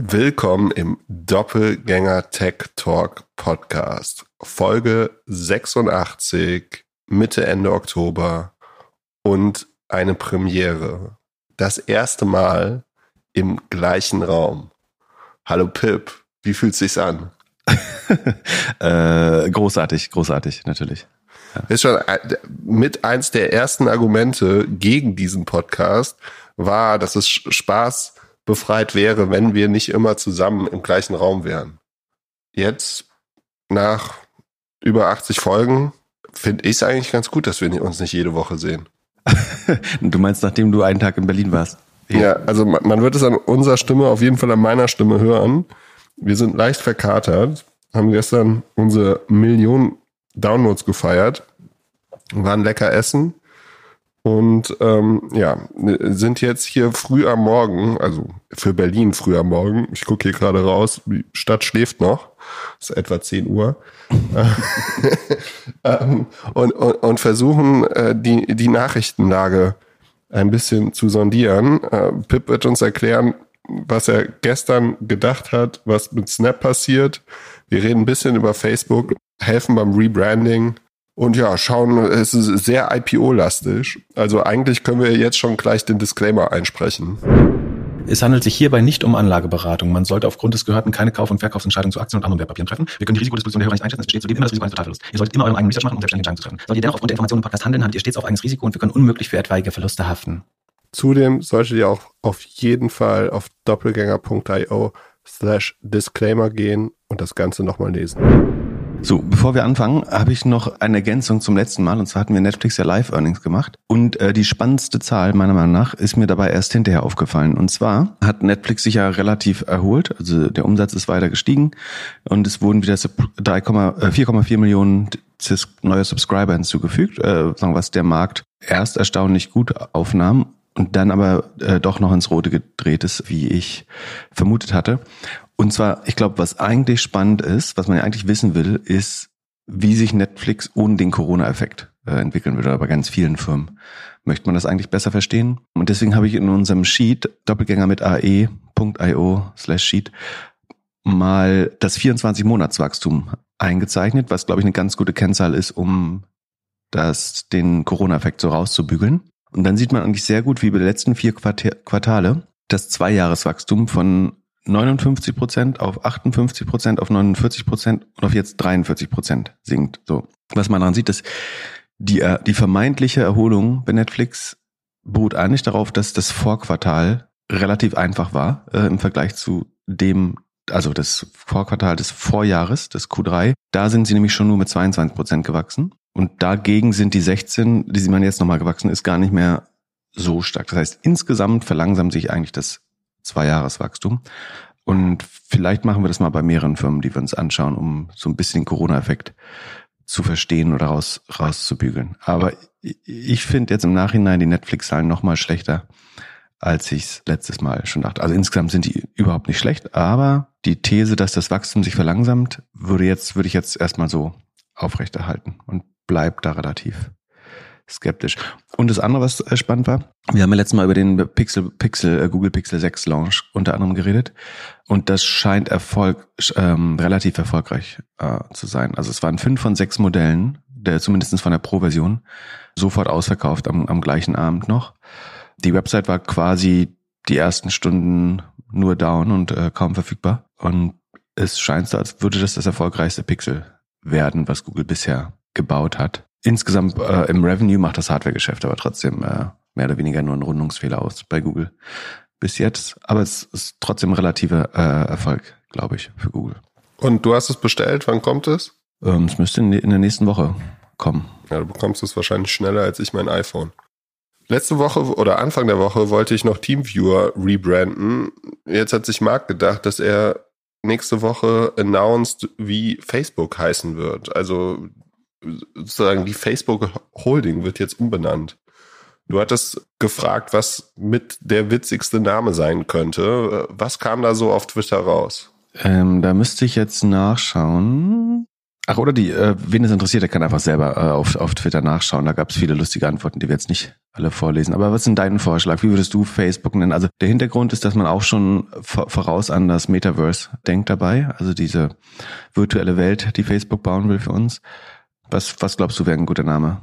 Willkommen im Doppelgänger Tech Talk Podcast. Folge 86, Mitte, Ende Oktober und eine Premiere. Das erste Mal im gleichen Raum. Hallo Pip, wie fühlt sich's an? äh, großartig, großartig, natürlich. Ja. Ist schon mit eins der ersten Argumente gegen diesen Podcast war, dass es Spaß befreit wäre, wenn wir nicht immer zusammen im gleichen Raum wären. Jetzt, nach über 80 Folgen, finde ich es eigentlich ganz gut, dass wir uns nicht jede Woche sehen. du meinst, nachdem du einen Tag in Berlin warst? Ja, also man wird es an unserer Stimme, auf jeden Fall an meiner Stimme hören. Wir sind leicht verkatert, haben gestern unsere Millionen Downloads gefeiert, waren lecker essen und ähm, ja, sind jetzt hier früh am Morgen, also für Berlin früh am Morgen. Ich gucke hier gerade raus, die Stadt schläft noch. Es ist etwa 10 Uhr. ähm, und, und, und versuchen, äh, die, die Nachrichtenlage ein bisschen zu sondieren. Äh, Pip wird uns erklären, was er gestern gedacht hat, was mit Snap passiert. Wir reden ein bisschen über Facebook, helfen beim Rebranding und ja, schauen, es ist sehr IPO-lastig. Also eigentlich können wir jetzt schon gleich den Disclaimer einsprechen. Es handelt sich hierbei nicht um Anlageberatung. Man sollte aufgrund des Gehörten keine Kauf- und Verkaufsentscheidungen zu Aktien und anderen Wertpapieren treffen. Wir können die Risikodisposition der Hörer nicht einschätzen. Es besteht zudem immer das Risiko eines Totalverlusts. Ihr solltet immer euren eigenen Research machen, um selbstständige Entscheidungen zu treffen. Solltet ihr dennoch aufgrund der Informationen im Podcast handeln, habt ihr stets auf eigenes Risiko und wir können unmöglich für etwaige Verluste haften. Zudem solltet ihr auch auf jeden Fall auf doppelgänger.io slash Disclaimer gehen und das Ganze nochmal lesen. So, bevor wir anfangen, habe ich noch eine Ergänzung zum letzten Mal. Und zwar hatten wir Netflix ja Live-Earnings gemacht. Und äh, die spannendste Zahl, meiner Meinung nach, ist mir dabei erst hinterher aufgefallen. Und zwar hat Netflix sich ja relativ erholt. Also der Umsatz ist weiter gestiegen. Und es wurden wieder 4,4 äh, Millionen neue Subscriber hinzugefügt, äh, was der Markt erst erstaunlich gut aufnahm und dann aber äh, doch noch ins Rote gedreht ist, wie ich vermutet hatte. Und zwar, ich glaube, was eigentlich spannend ist, was man ja eigentlich wissen will, ist, wie sich Netflix ohne den Corona-Effekt äh, entwickeln würde. Aber bei ganz vielen Firmen möchte man das eigentlich besser verstehen. Und deswegen habe ich in unserem Sheet, Doppelgänger mit ae.io slash Sheet, mal das 24-Monats-Wachstum eingezeichnet, was, glaube ich, eine ganz gute Kennzahl ist, um das, den Corona-Effekt so rauszubügeln. Und dann sieht man eigentlich sehr gut, wie bei den letzten vier Quartale das Zweijahreswachstum von 59 Prozent auf 58 Prozent auf 49 Prozent und auf jetzt 43 Prozent sinkt. So, was man daran sieht, ist die äh, die vermeintliche Erholung bei Netflix beruht eigentlich darauf, dass das Vorquartal relativ einfach war äh, im Vergleich zu dem also das Vorquartal des Vorjahres, das Q3, da sind sie nämlich schon nur mit 22 Prozent gewachsen. Und dagegen sind die 16, die man jetzt nochmal gewachsen ist, gar nicht mehr so stark. Das heißt, insgesamt verlangsamt sich eigentlich das Zweijahreswachstum. Und vielleicht machen wir das mal bei mehreren Firmen, die wir uns anschauen, um so ein bisschen den Corona-Effekt zu verstehen oder raus, rauszubügeln. Aber ich finde jetzt im Nachhinein die Netflix-Zahlen noch mal schlechter, als ich es letztes Mal schon dachte. Also insgesamt sind die überhaupt nicht schlecht, aber die These, dass das Wachstum sich verlangsamt, würde jetzt, würde ich jetzt erstmal so aufrechterhalten und bleibt da relativ skeptisch. Und das andere, was äh, spannend war, wir haben ja letztes Mal über den Pixel, Pixel, äh, Google Pixel 6 Launch unter anderem geredet. Und das scheint Erfolg, ähm, relativ erfolgreich äh, zu sein. Also es waren fünf von sechs Modellen, der zumindest von der Pro-Version, sofort ausverkauft am, am gleichen Abend noch. Die Website war quasi die ersten Stunden nur down und äh, kaum verfügbar. Und es scheint so, als würde das das erfolgreichste Pixel werden, was Google bisher gebaut hat. Insgesamt äh, im Revenue macht das Hardware-Geschäft aber trotzdem äh, mehr oder weniger nur ein Rundungsfehler aus bei Google bis jetzt. Aber es ist trotzdem relativer äh, Erfolg, glaube ich, für Google. Und du hast es bestellt, wann kommt es? Ähm, es müsste in, in der nächsten Woche kommen. Ja, du bekommst es wahrscheinlich schneller als ich mein iPhone. Letzte Woche oder Anfang der Woche wollte ich noch Teamviewer rebranden. Jetzt hat sich Marc gedacht, dass er nächste Woche announced, wie Facebook heißen wird. Also sozusagen die Facebook Holding wird jetzt umbenannt. Du hattest gefragt, was mit der witzigste Name sein könnte. Was kam da so auf Twitter raus? Ähm, da müsste ich jetzt nachschauen. Ach, oder die, äh, wen es interessiert, der kann einfach selber äh, auf, auf Twitter nachschauen. Da gab es viele lustige Antworten, die wir jetzt nicht alle vorlesen. Aber was ist denn dein Vorschlag? Wie würdest du Facebook nennen? Also der Hintergrund ist, dass man auch schon voraus an das Metaverse denkt dabei. Also diese virtuelle Welt, die Facebook bauen will für uns. Was, was glaubst du, wäre ein guter Name?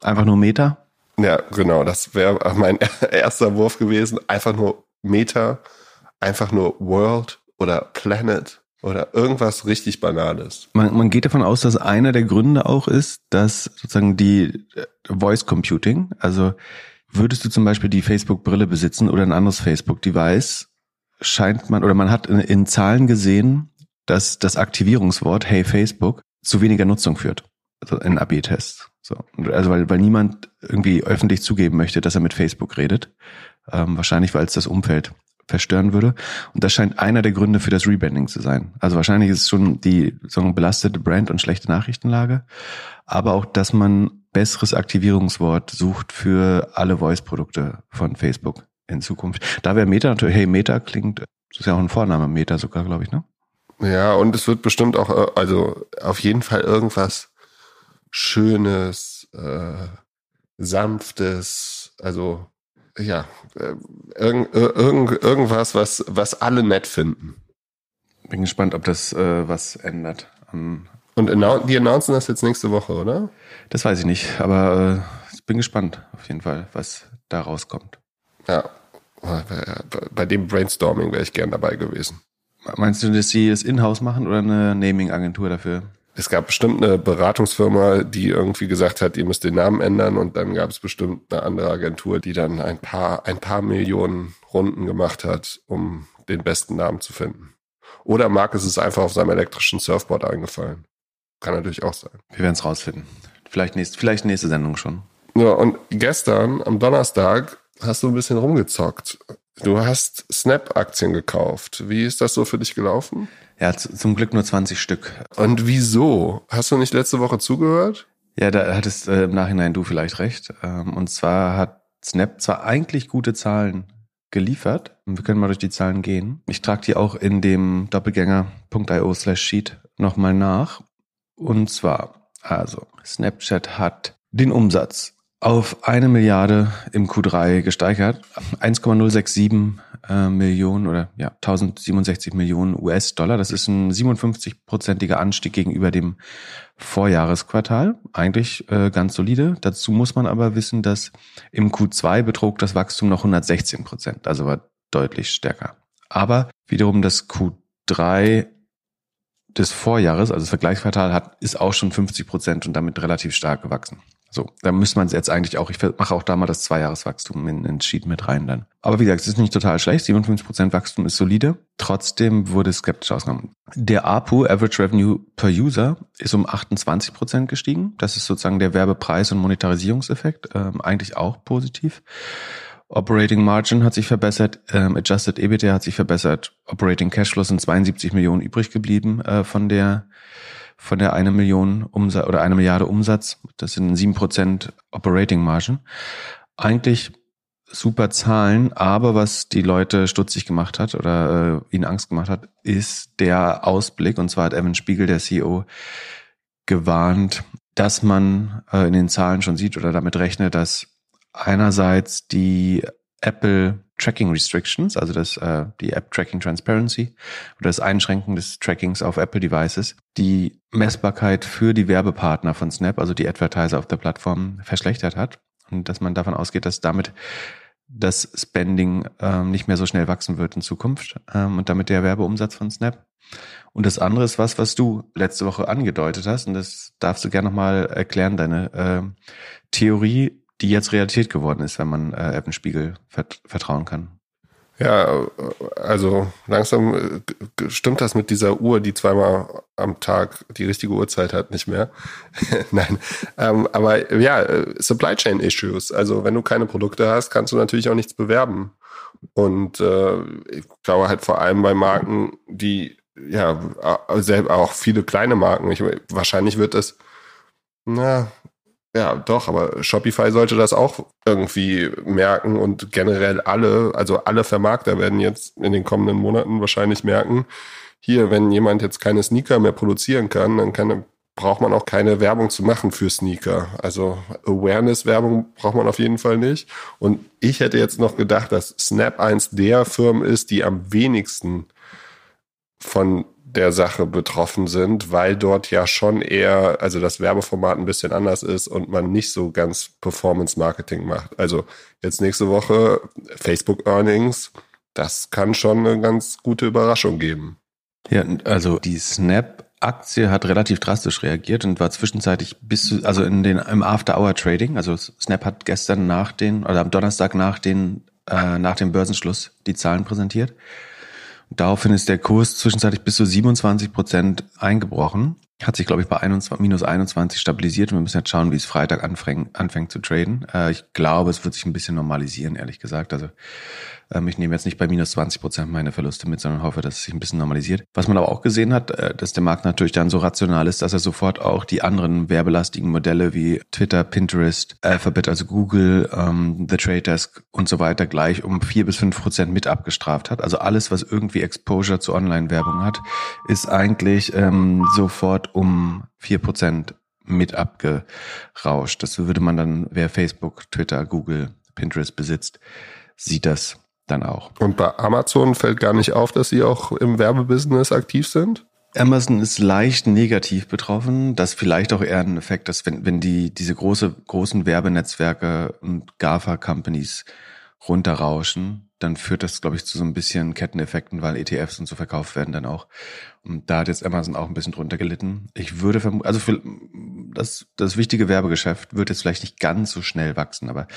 Einfach nur Meta? Ja, genau. Das wäre mein erster Wurf gewesen. Einfach nur Meta, einfach nur World oder Planet oder irgendwas richtig Banales. Man, man geht davon aus, dass einer der Gründe auch ist, dass sozusagen die äh, Voice Computing, also würdest du zum Beispiel die Facebook-Brille besitzen oder ein anderes Facebook-Device, scheint man oder man hat in, in Zahlen gesehen, dass das Aktivierungswort Hey Facebook zu weniger Nutzung führt. Also in AB-Tests. So. Also weil, weil niemand irgendwie öffentlich zugeben möchte, dass er mit Facebook redet. Ähm, wahrscheinlich, weil es das Umfeld verstören würde. Und das scheint einer der Gründe für das Rebranding zu sein. Also wahrscheinlich ist es schon die so eine belastete Brand und schlechte Nachrichtenlage, aber auch, dass man besseres Aktivierungswort sucht für alle Voice-Produkte von Facebook in Zukunft. Da wäre Meta natürlich, hey, Meta klingt, das ist ja auch ein Vorname, Meta sogar, glaube ich, ne? Ja, und es wird bestimmt auch, äh, also auf jeden Fall irgendwas Schönes, äh, Sanftes, also ja, äh, irgend, irgend, irgendwas, was, was alle nett finden. Bin gespannt, ob das äh, was ändert. Um, Und die announcen das jetzt nächste Woche, oder? Das weiß ich nicht, aber äh, ich bin gespannt auf jeden Fall, was da rauskommt. Ja, bei dem Brainstorming wäre ich gern dabei gewesen. Meinst du, dass sie das in-house machen oder eine Naming-Agentur dafür? Es gab bestimmt eine Beratungsfirma, die irgendwie gesagt hat, ihr müsst den Namen ändern und dann gab es bestimmt eine andere Agentur, die dann ein paar, ein paar Millionen Runden gemacht hat, um den besten Namen zu finden. Oder Marc ist es einfach auf seinem elektrischen Surfboard eingefallen. Kann natürlich auch sein. Wir werden es rausfinden. Vielleicht nächste, vielleicht nächste Sendung schon. Ja, und gestern, am Donnerstag, hast du ein bisschen rumgezockt. Du hast Snap-Aktien gekauft. Wie ist das so für dich gelaufen? Ja, zum Glück nur 20 Stück. Und wieso? Hast du nicht letzte Woche zugehört? Ja, da hattest äh, im Nachhinein du vielleicht recht. Ähm, und zwar hat Snap zwar eigentlich gute Zahlen geliefert. Wir können mal durch die Zahlen gehen. Ich trage die auch in dem doppelgänger.io slash sheet nochmal nach. Und zwar, also, Snapchat hat den Umsatz auf eine Milliarde im Q3 gesteigert. 1,067 äh, Millionen oder ja 1067 Millionen US-Dollar. Das ist ein 57-prozentiger Anstieg gegenüber dem Vorjahresquartal. Eigentlich äh, ganz solide. Dazu muss man aber wissen, dass im Q2 betrug das Wachstum noch 116 Prozent, also war deutlich stärker. Aber wiederum das Q3 des Vorjahres, also das Vergleichsquartal, hat, ist auch schon 50 Prozent und damit relativ stark gewachsen. So, da müsste man es jetzt eigentlich auch, ich mache auch da mal das Zweijahreswachstum in, in Sheet mit rein dann. Aber wie gesagt, es ist nicht total schlecht, 57% Wachstum ist solide. Trotzdem wurde skeptisch ausgenommen. Der APU, Average Revenue per User, ist um 28% gestiegen. Das ist sozusagen der Werbepreis- und Monetarisierungseffekt, ähm, eigentlich auch positiv. Operating Margin hat sich verbessert, ähm, Adjusted EBITDA hat sich verbessert, Operating Cashflow sind 72 Millionen übrig geblieben äh, von der von der eine Million Umsatz oder eine Milliarde Umsatz. Das sind sieben Prozent Operating Margin. Eigentlich super Zahlen, aber was die Leute stutzig gemacht hat oder äh, ihnen Angst gemacht hat, ist der Ausblick. Und zwar hat Evan Spiegel, der CEO, gewarnt, dass man äh, in den Zahlen schon sieht oder damit rechnet, dass einerseits die Apple Tracking Restrictions, also das, äh, die App Tracking Transparency oder das Einschränken des Trackings auf Apple Devices, die Messbarkeit für die Werbepartner von Snap, also die Advertiser auf der Plattform, verschlechtert hat. Und dass man davon ausgeht, dass damit das Spending ähm, nicht mehr so schnell wachsen wird in Zukunft ähm, und damit der Werbeumsatz von Snap. Und das andere ist was, was du letzte Woche angedeutet hast und das darfst du gerne nochmal erklären, deine äh, Theorie die jetzt Realität geworden ist, wenn man äh, Evan Spiegel vert vertrauen kann. Ja, also langsam äh, stimmt das mit dieser Uhr, die zweimal am Tag die richtige Uhrzeit hat, nicht mehr. Nein, ähm, aber ja, Supply Chain Issues. Also wenn du keine Produkte hast, kannst du natürlich auch nichts bewerben. Und äh, ich glaube halt vor allem bei Marken, die ja auch viele kleine Marken. Ich, wahrscheinlich wird es na, ja, doch, aber Shopify sollte das auch irgendwie merken und generell alle, also alle Vermarkter werden jetzt in den kommenden Monaten wahrscheinlich merken, hier, wenn jemand jetzt keine Sneaker mehr produzieren kann, dann kann, braucht man auch keine Werbung zu machen für Sneaker. Also Awareness-Werbung braucht man auf jeden Fall nicht. Und ich hätte jetzt noch gedacht, dass Snap eins der Firmen ist, die am wenigsten von der Sache betroffen sind, weil dort ja schon eher, also das Werbeformat ein bisschen anders ist und man nicht so ganz Performance-Marketing macht. Also jetzt nächste Woche Facebook Earnings, das kann schon eine ganz gute Überraschung geben. Ja, also die Snap Aktie hat relativ drastisch reagiert und war zwischenzeitlich bis zu, also in den im After-Hour-Trading, also Snap hat gestern nach den oder am Donnerstag nach den äh, nach dem Börsenschluss die Zahlen präsentiert. Daraufhin ist der Kurs zwischenzeitlich bis zu 27 Prozent eingebrochen. Hat sich, glaube ich, bei 21, minus 21 stabilisiert wir müssen jetzt schauen, wie es Freitag anfängt, anfängt zu traden. Äh, ich glaube, es wird sich ein bisschen normalisieren, ehrlich gesagt. Also ähm, ich nehme jetzt nicht bei minus 20 Prozent meine Verluste mit, sondern hoffe, dass es sich ein bisschen normalisiert. Was man aber auch gesehen hat, äh, dass der Markt natürlich dann so rational ist, dass er sofort auch die anderen werbelastigen Modelle wie Twitter, Pinterest, Alphabet, also Google, ähm, The Trade Desk und so weiter gleich um vier bis fünf Prozent mit abgestraft hat. Also alles, was irgendwie Exposure zu Online-Werbung hat, ist eigentlich ähm, sofort um vier Prozent mit abgerauscht. Das würde man dann, wer Facebook, Twitter, Google, Pinterest besitzt, sieht das dann auch. Und bei Amazon fällt gar nicht auf, dass sie auch im Werbebusiness aktiv sind? Amazon ist leicht negativ betroffen. Das vielleicht auch eher ein Effekt, dass wenn, wenn die, diese große, großen Werbenetzwerke und GAFA-Companies runterrauschen, dann führt das, glaube ich, zu so ein bisschen Ketteneffekten, weil ETFs und so verkauft werden dann auch. Und da hat jetzt Amazon auch ein bisschen drunter gelitten. Ich würde vermuten, also für das, das wichtige Werbegeschäft wird jetzt vielleicht nicht ganz so schnell wachsen, aber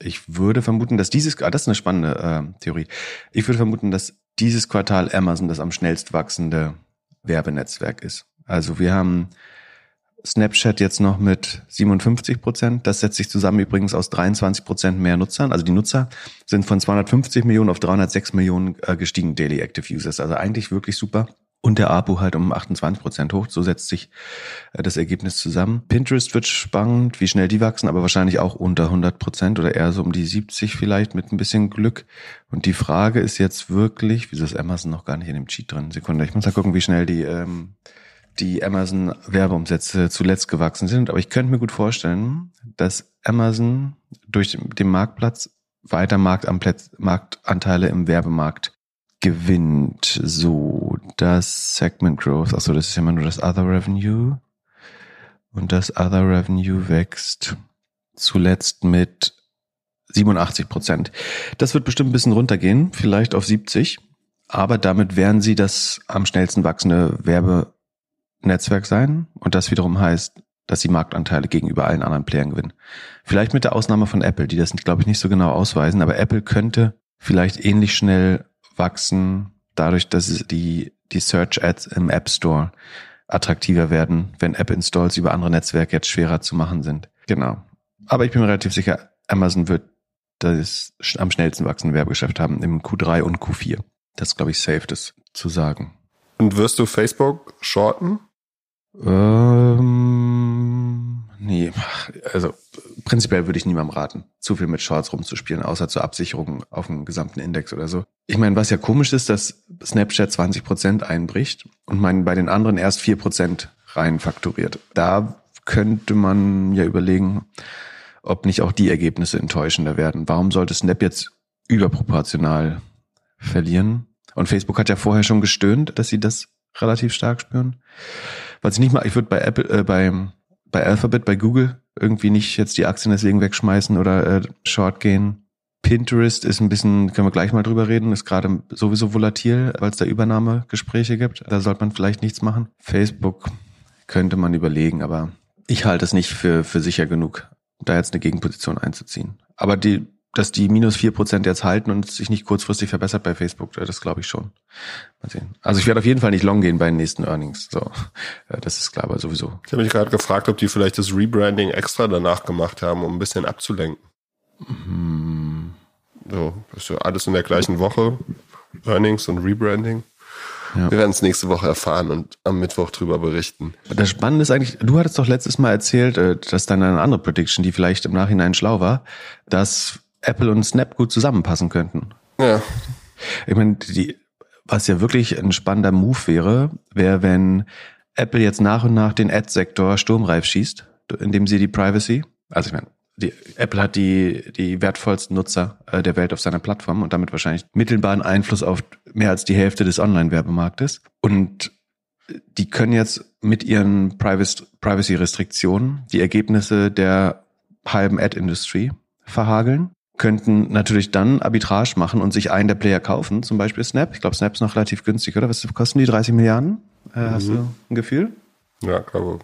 ich würde vermuten, dass dieses, ah, das ist eine spannende äh, Theorie. Ich würde vermuten, dass dieses Quartal Amazon das am schnellst wachsende Werbenetzwerk ist. Also wir haben Snapchat jetzt noch mit 57 Prozent. Das setzt sich zusammen übrigens aus 23 Prozent mehr Nutzern. Also die Nutzer sind von 250 Millionen auf 306 Millionen äh, gestiegen Daily Active Users. Also eigentlich wirklich super und der APU halt um 28 Prozent hoch. So setzt sich äh, das Ergebnis zusammen. Pinterest wird spannend, wie schnell die wachsen, aber wahrscheinlich auch unter 100 Prozent oder eher so um die 70 vielleicht mit ein bisschen Glück. Und die Frage ist jetzt wirklich, wieso ist Amazon noch gar nicht in dem Cheat drin? Sekunde, ich muss mal gucken, wie schnell die ähm, die Amazon Werbeumsätze zuletzt gewachsen sind. Aber ich könnte mir gut vorstellen, dass Amazon durch den Marktplatz weiter Marktanteile im Werbemarkt gewinnt. So, das Segment Growth, achso, das ist immer nur das Other Revenue. Und das Other Revenue wächst zuletzt mit 87 Prozent. Das wird bestimmt ein bisschen runtergehen, vielleicht auf 70. Aber damit werden sie das am schnellsten wachsende Werbenetzwerk sein. Und das wiederum heißt, dass sie Marktanteile gegenüber allen anderen Playern gewinnen. Vielleicht mit der Ausnahme von Apple, die das, glaube ich, nicht so genau ausweisen. Aber Apple könnte vielleicht ähnlich schnell wachsen, dadurch, dass die, die Search Ads im App Store attraktiver werden, wenn App-Installs über andere Netzwerke jetzt schwerer zu machen sind. Genau. Aber ich bin mir relativ sicher, Amazon wird das am schnellsten wachsende Werbegeschäft haben im Q3 und Q4. Das glaube ich, safe, das zu sagen. Und wirst du Facebook shorten? Ähm, nee, also prinzipiell würde ich niemandem raten, zu viel mit Shorts rumzuspielen, außer zur Absicherung auf dem gesamten Index oder so. Ich meine, was ja komisch ist, dass Snapchat 20 Prozent einbricht und man bei den anderen erst vier Prozent rein fakturiert. Da könnte man ja überlegen, ob nicht auch die Ergebnisse enttäuschender werden. Warum sollte Snap jetzt überproportional verlieren? Und Facebook hat ja vorher schon gestöhnt, dass sie das relativ stark spüren. Was ich nicht mal, ich würde bei Apple, äh, bei, bei Alphabet, bei Google irgendwie nicht jetzt die Aktien deswegen wegschmeißen oder äh, short gehen. Pinterest ist ein bisschen, können wir gleich mal drüber reden, ist gerade sowieso volatil, weil es da Übernahmegespräche gibt. Da sollte man vielleicht nichts machen. Facebook könnte man überlegen, aber ich halte es nicht für, für sicher genug, da jetzt eine Gegenposition einzuziehen. Aber die dass die minus vier Prozent jetzt halten und sich nicht kurzfristig verbessert bei Facebook, das glaube ich schon. Mal sehen. Also ich werde auf jeden Fall nicht long gehen bei den nächsten Earnings. So, das ist klar, aber sowieso. Ich habe mich gerade gefragt, ob die vielleicht das Rebranding extra danach gemacht haben, um ein bisschen abzulenken. Mhm. So, ist ja alles in der gleichen Woche. Earnings und Rebranding. Ja. Wir werden es nächste Woche erfahren und am Mittwoch drüber berichten. Das Spannende ist eigentlich, du hattest doch letztes Mal erzählt, äh, dass dann eine andere Prediction, die vielleicht im Nachhinein schlau war, dass Apple und Snap gut zusammenpassen könnten. Ja. Ich meine, die, was ja wirklich ein spannender Move wäre, wäre, wenn Apple jetzt nach und nach den Ad-Sektor sturmreif schießt, indem sie die Privacy, also ich meine, die, Apple hat die, die wertvollsten Nutzer äh, der Welt auf seiner Plattform und damit wahrscheinlich mittelbaren Einfluss auf mehr als die Hälfte des Online-Werbemarktes. Und die können jetzt mit ihren Privacy-Restriktionen die Ergebnisse der halben Ad-Industry verhageln, könnten natürlich dann Arbitrage machen und sich einen der Player kaufen, zum Beispiel Snap. Ich glaube, Snap ist noch relativ günstig, oder? Was kosten die? 30 Milliarden? Äh, mhm. Hast du ein Gefühl? Ja, glaube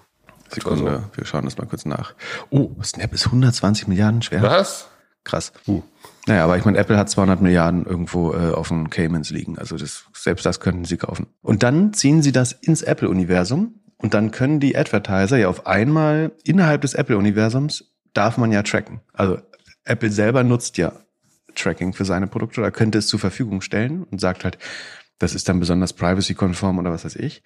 Sekunde, also. wir schauen das mal kurz nach. Oh, Snap ist 120 Milliarden schwer. Was? Krass. Uh. Naja, aber ich meine, Apple hat 200 Milliarden irgendwo äh, auf den Caymans liegen. Also das, selbst das könnten sie kaufen. Und dann ziehen sie das ins Apple-Universum und dann können die Advertiser ja auf einmal innerhalb des Apple-Universums darf man ja tracken. Also Apple selber nutzt ja Tracking für seine Produkte oder könnte es zur Verfügung stellen und sagt halt, das ist dann besonders privacy-konform oder was weiß ich.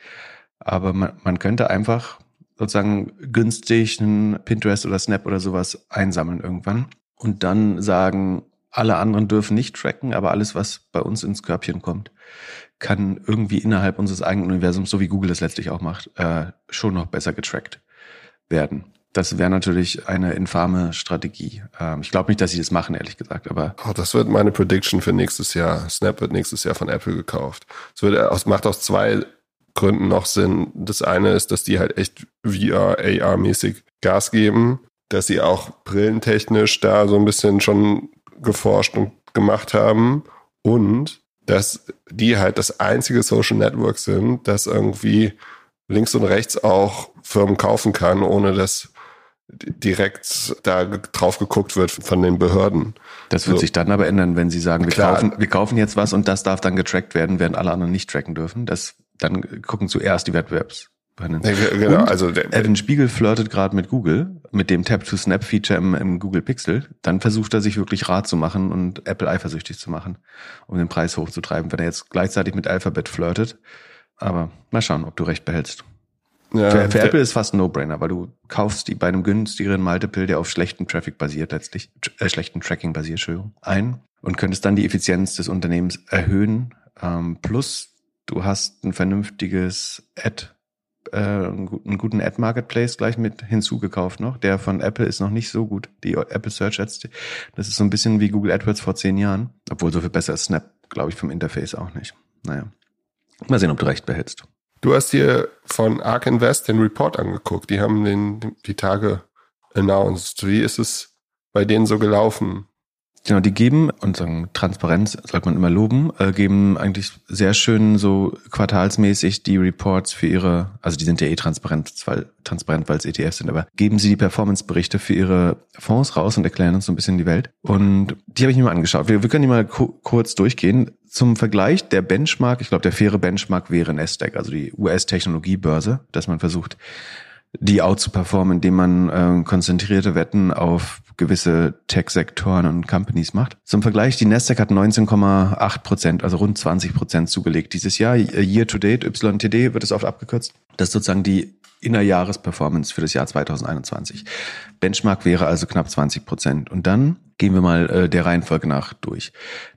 Aber man, man könnte einfach sozusagen günstig einen Pinterest oder Snap oder sowas einsammeln irgendwann und dann sagen, alle anderen dürfen nicht tracken, aber alles, was bei uns ins Körbchen kommt, kann irgendwie innerhalb unseres eigenen Universums, so wie Google das letztlich auch macht, äh, schon noch besser getrackt werden. Das wäre natürlich eine infame Strategie. Ähm, ich glaube nicht, dass sie das machen, ehrlich gesagt, aber. Oh, das wird meine Prediction für nächstes Jahr. Snap wird nächstes Jahr von Apple gekauft. Es macht aus zwei Gründen noch Sinn. Das eine ist, dass die halt echt VR, AR-mäßig Gas geben, dass sie auch brillentechnisch da so ein bisschen schon geforscht und gemacht haben und dass die halt das einzige Social Network sind, das irgendwie links und rechts auch Firmen kaufen kann, ohne dass direkt da drauf geguckt wird von den Behörden. Das wird so. sich dann aber ändern, wenn sie sagen, wir kaufen, wir kaufen jetzt was und das darf dann getrackt werden, während alle anderen nicht tracken dürfen. Das dann gucken zuerst die Wettbewerbs. Genau, und also der, Evan Spiegel flirtet gerade mit Google, mit dem Tap-to-Snap-Feature im, im, Google Pixel. Dann versucht er sich wirklich Rat zu machen und Apple eifersüchtig zu machen, um den Preis hochzutreiben, wenn er jetzt gleichzeitig mit Alphabet flirtet. Aber mal schauen, ob du recht behältst. Ja, für, für Apple ist fast ein No-Brainer, weil du kaufst die bei einem günstigeren Multiple, der auf schlechten Traffic basiert letztlich, äh, schlechten Tracking basiert, Entschuldigung, ein und könntest dann die Effizienz des Unternehmens erhöhen. Ähm, plus du hast ein vernünftiges Ad, äh, einen guten Ad-Marketplace gleich mit hinzugekauft noch. Der von Apple ist noch nicht so gut. Die Apple Search Ads, das ist so ein bisschen wie Google AdWords vor zehn Jahren. Obwohl so viel besser ist Snap, glaube ich, vom Interface auch nicht. Naja. Mal sehen, ob du recht behältst. Du hast dir von Ark Invest den Report angeguckt. Die haben den, die Tage announced. Wie ist es bei denen so gelaufen? Genau, die geben, und sagen, Transparenz sollte man immer loben, äh, geben eigentlich sehr schön so quartalsmäßig die Reports für ihre, also die sind ja eh transparent, weil, transparent, weil es ETFs sind, aber geben sie die Performance-Berichte für ihre Fonds raus und erklären uns so ein bisschen die Welt. Und die habe ich mir mal angeschaut. Wir, wir können die mal kurz durchgehen. Zum Vergleich, der Benchmark, ich glaube, der faire Benchmark wäre Nasdaq, also die US-Technologiebörse, dass man versucht, die out zu performen, indem man äh, konzentrierte Wetten auf gewisse Tech-Sektoren und Companies macht. Zum Vergleich, die Nasdaq hat 19,8 Prozent, also rund 20 Prozent zugelegt dieses Jahr. Year to date, YTD wird es oft abgekürzt. Das ist sozusagen die Innerjahresperformance für das Jahr 2021. Benchmark wäre also knapp 20 Prozent. Und dann gehen wir mal äh, der Reihenfolge nach durch.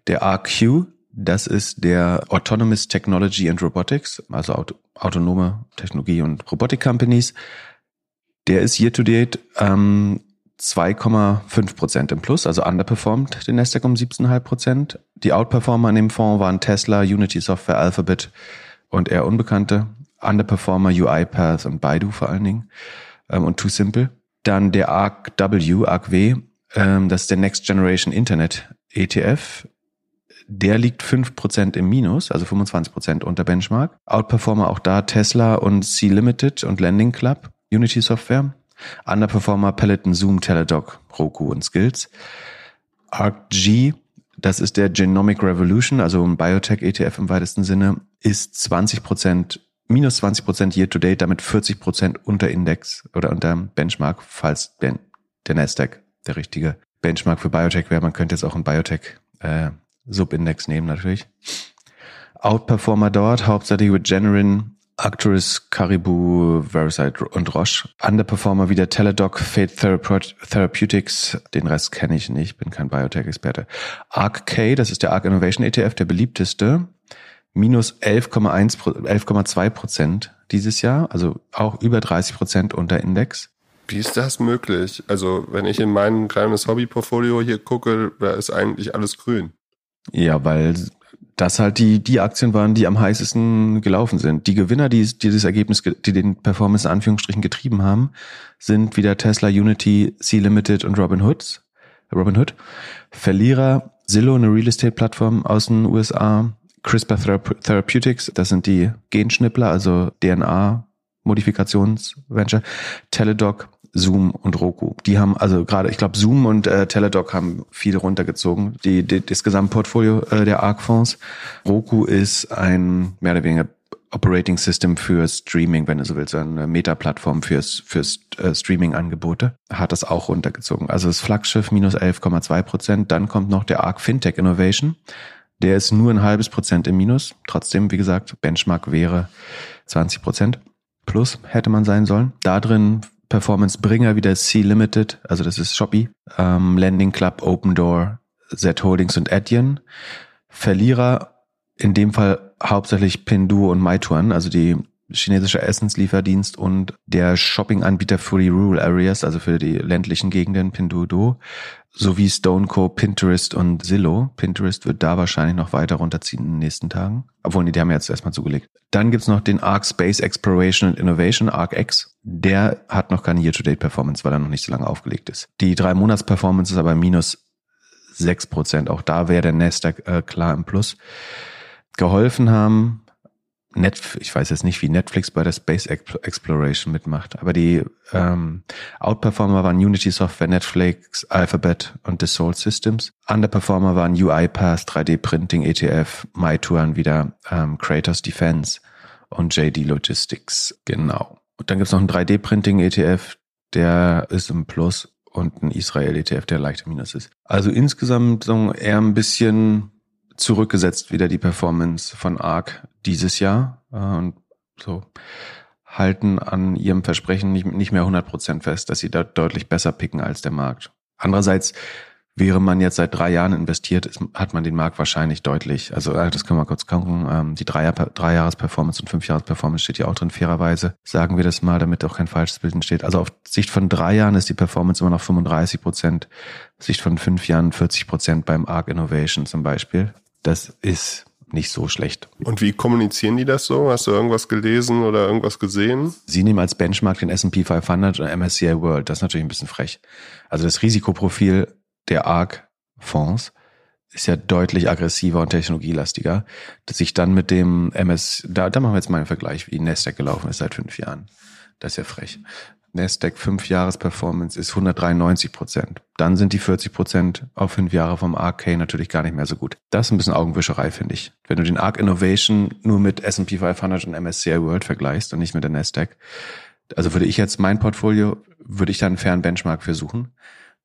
Der RQ, das ist der Autonomous Technology and Robotics, also auto autonome Technologie und Robotik Companies. Der ist year to date ähm, 2,5 Prozent im Plus, also underperformed den Nasdaq um 17,5 Prozent. Die Outperformer in dem Fonds waren Tesla, Unity Software, Alphabet und eher unbekannte. Underperformer UiPath und Baidu vor allen Dingen ähm, und Too Simple. Dann der ARC-W, ARC-W, ähm, das ist der Next Generation Internet ETF. Der liegt 5% im Minus, also 25% unter Benchmark. Outperformer auch da Tesla und C-Limited und Landing Club, Unity Software. Underperformer Peloton, Zoom, Teladoc, Roku und Skills. ARC-G, das ist der Genomic Revolution, also ein Biotech-ETF im weitesten Sinne, ist 20% minus 20% year to date, damit 40% unter Index oder unter Benchmark, falls der, der Nasdaq der richtige Benchmark für Biotech wäre. Man könnte jetzt auch ein Biotech äh, Subindex nehmen natürlich. Outperformer dort, hauptsächlich Regenerin, Actress, Caribou, Verisite und Roche. Underperformer wie der Teladoc, Fate Therapeutics, den Rest kenne ich nicht, bin kein Biotech-Experte. ARC-K, das ist der ARC Innovation ETF, der beliebteste, minus 11,1, 11,2 Prozent dieses Jahr, also auch über 30 Prozent unter Index. Wie ist das möglich? Also, wenn ich in mein kleines Hobbyportfolio hier gucke, da ist eigentlich alles grün. Ja, weil das halt die, die Aktien waren, die am heißesten gelaufen sind. Die Gewinner, die, die das Ergebnis, die den Performance in Anführungsstrichen getrieben haben, sind wieder Tesla, Unity, C-Limited und Robin Hoods. Robin Hood. Verlierer, Zillow, eine Real Estate Plattform aus den USA, CRISPR Therapeutics, das sind die Genschnippler, also DNA Modifikationsventure, Teledoc, Zoom und Roku. Die haben also gerade, ich glaube, Zoom und äh, Teledoc haben viel runtergezogen, die, die das Gesamtportfolio äh, der ARC-Fonds. Roku ist ein mehr oder weniger Operating System für Streaming, wenn du so willst, eine Meta-Plattform fürs, fürs äh, Streaming-Angebote, hat das auch runtergezogen. Also das Flaggschiff minus 11,2 Prozent. Dann kommt noch der ARC Fintech Innovation. Der ist nur ein halbes Prozent im Minus. Trotzdem, wie gesagt, Benchmark wäre 20 Prozent plus hätte man sein sollen. Da drin Performance-Bringer wie der C-Limited, also das ist Shopee, ähm, Landing Club, Open Door, Z Holdings und Adyen. Verlierer in dem Fall hauptsächlich Pinduo und Meituan, also die chinesische Essenslieferdienst und der Shopping-Anbieter für die Rural Areas, also für die ländlichen Gegenden, Pinduoduo, sowie Stoneco, Pinterest und Zillow. Pinterest wird da wahrscheinlich noch weiter runterziehen in den nächsten Tagen. Obwohl, nee, die haben jetzt erstmal zugelegt. Dann gibt's noch den Arc Space Exploration and Innovation, ArcX. Der hat noch keine Year-to-Date-Performance, weil er noch nicht so lange aufgelegt ist. Die Drei-Monats-Performance ist aber minus sechs Prozent. Auch da wäre der Nasdaq äh, klar im Plus. Geholfen haben Netf ich weiß jetzt nicht, wie Netflix bei der Space Exploration mitmacht, aber die ähm, Outperformer waren Unity Software, Netflix, Alphabet und Dassault Systems. Underperformer waren UiPath, 3D Printing, ETF, MyTouran wieder, ähm, Creators Defense und JD Logistics. Genau. Und dann gibt's noch einen 3D Printing ETF, der ist im Plus und ein Israel ETF, der leicht im Minus ist. Also insgesamt so eher ein bisschen zurückgesetzt wieder die Performance von ARC dieses Jahr äh, und so halten an ihrem Versprechen nicht, nicht mehr 100 Prozent fest, dass sie da deutlich besser picken als der Markt. Andererseits wäre man jetzt seit drei Jahren investiert, ist, hat man den Markt wahrscheinlich deutlich. Also äh, das können wir kurz gucken. Ähm, die Drei-Jahres-Performance und Fünf-Jahres-Performance steht ja auch drin, fairerweise. Sagen wir das mal, damit auch kein falsches Bild entsteht. Also auf Sicht von drei Jahren ist die Performance immer noch 35 Prozent. Sicht von fünf Jahren 40 Prozent beim ARC Innovation zum Beispiel. Das ist nicht so schlecht. Und wie kommunizieren die das so? Hast du irgendwas gelesen oder irgendwas gesehen? Sie nehmen als Benchmark den S&P 500 und MSCI World. Das ist natürlich ein bisschen frech. Also das Risikoprofil der ARC-Fonds ist ja deutlich aggressiver und technologielastiger, dass sich dann mit dem MS, da, da machen wir jetzt mal einen Vergleich, wie Nasdaq gelaufen ist seit fünf Jahren. Das ist ja frech. Nasdaq 5 Jahres Performance ist 193 Prozent. Dann sind die 40 Prozent auf 5 Jahre vom ARK natürlich gar nicht mehr so gut. Das ist ein bisschen Augenwischerei, finde ich. Wenn du den ARK Innovation nur mit S&P 500 und MSCI World vergleichst und nicht mit der Nasdaq, also würde ich jetzt mein Portfolio, würde ich da einen fairen Benchmark für suchen,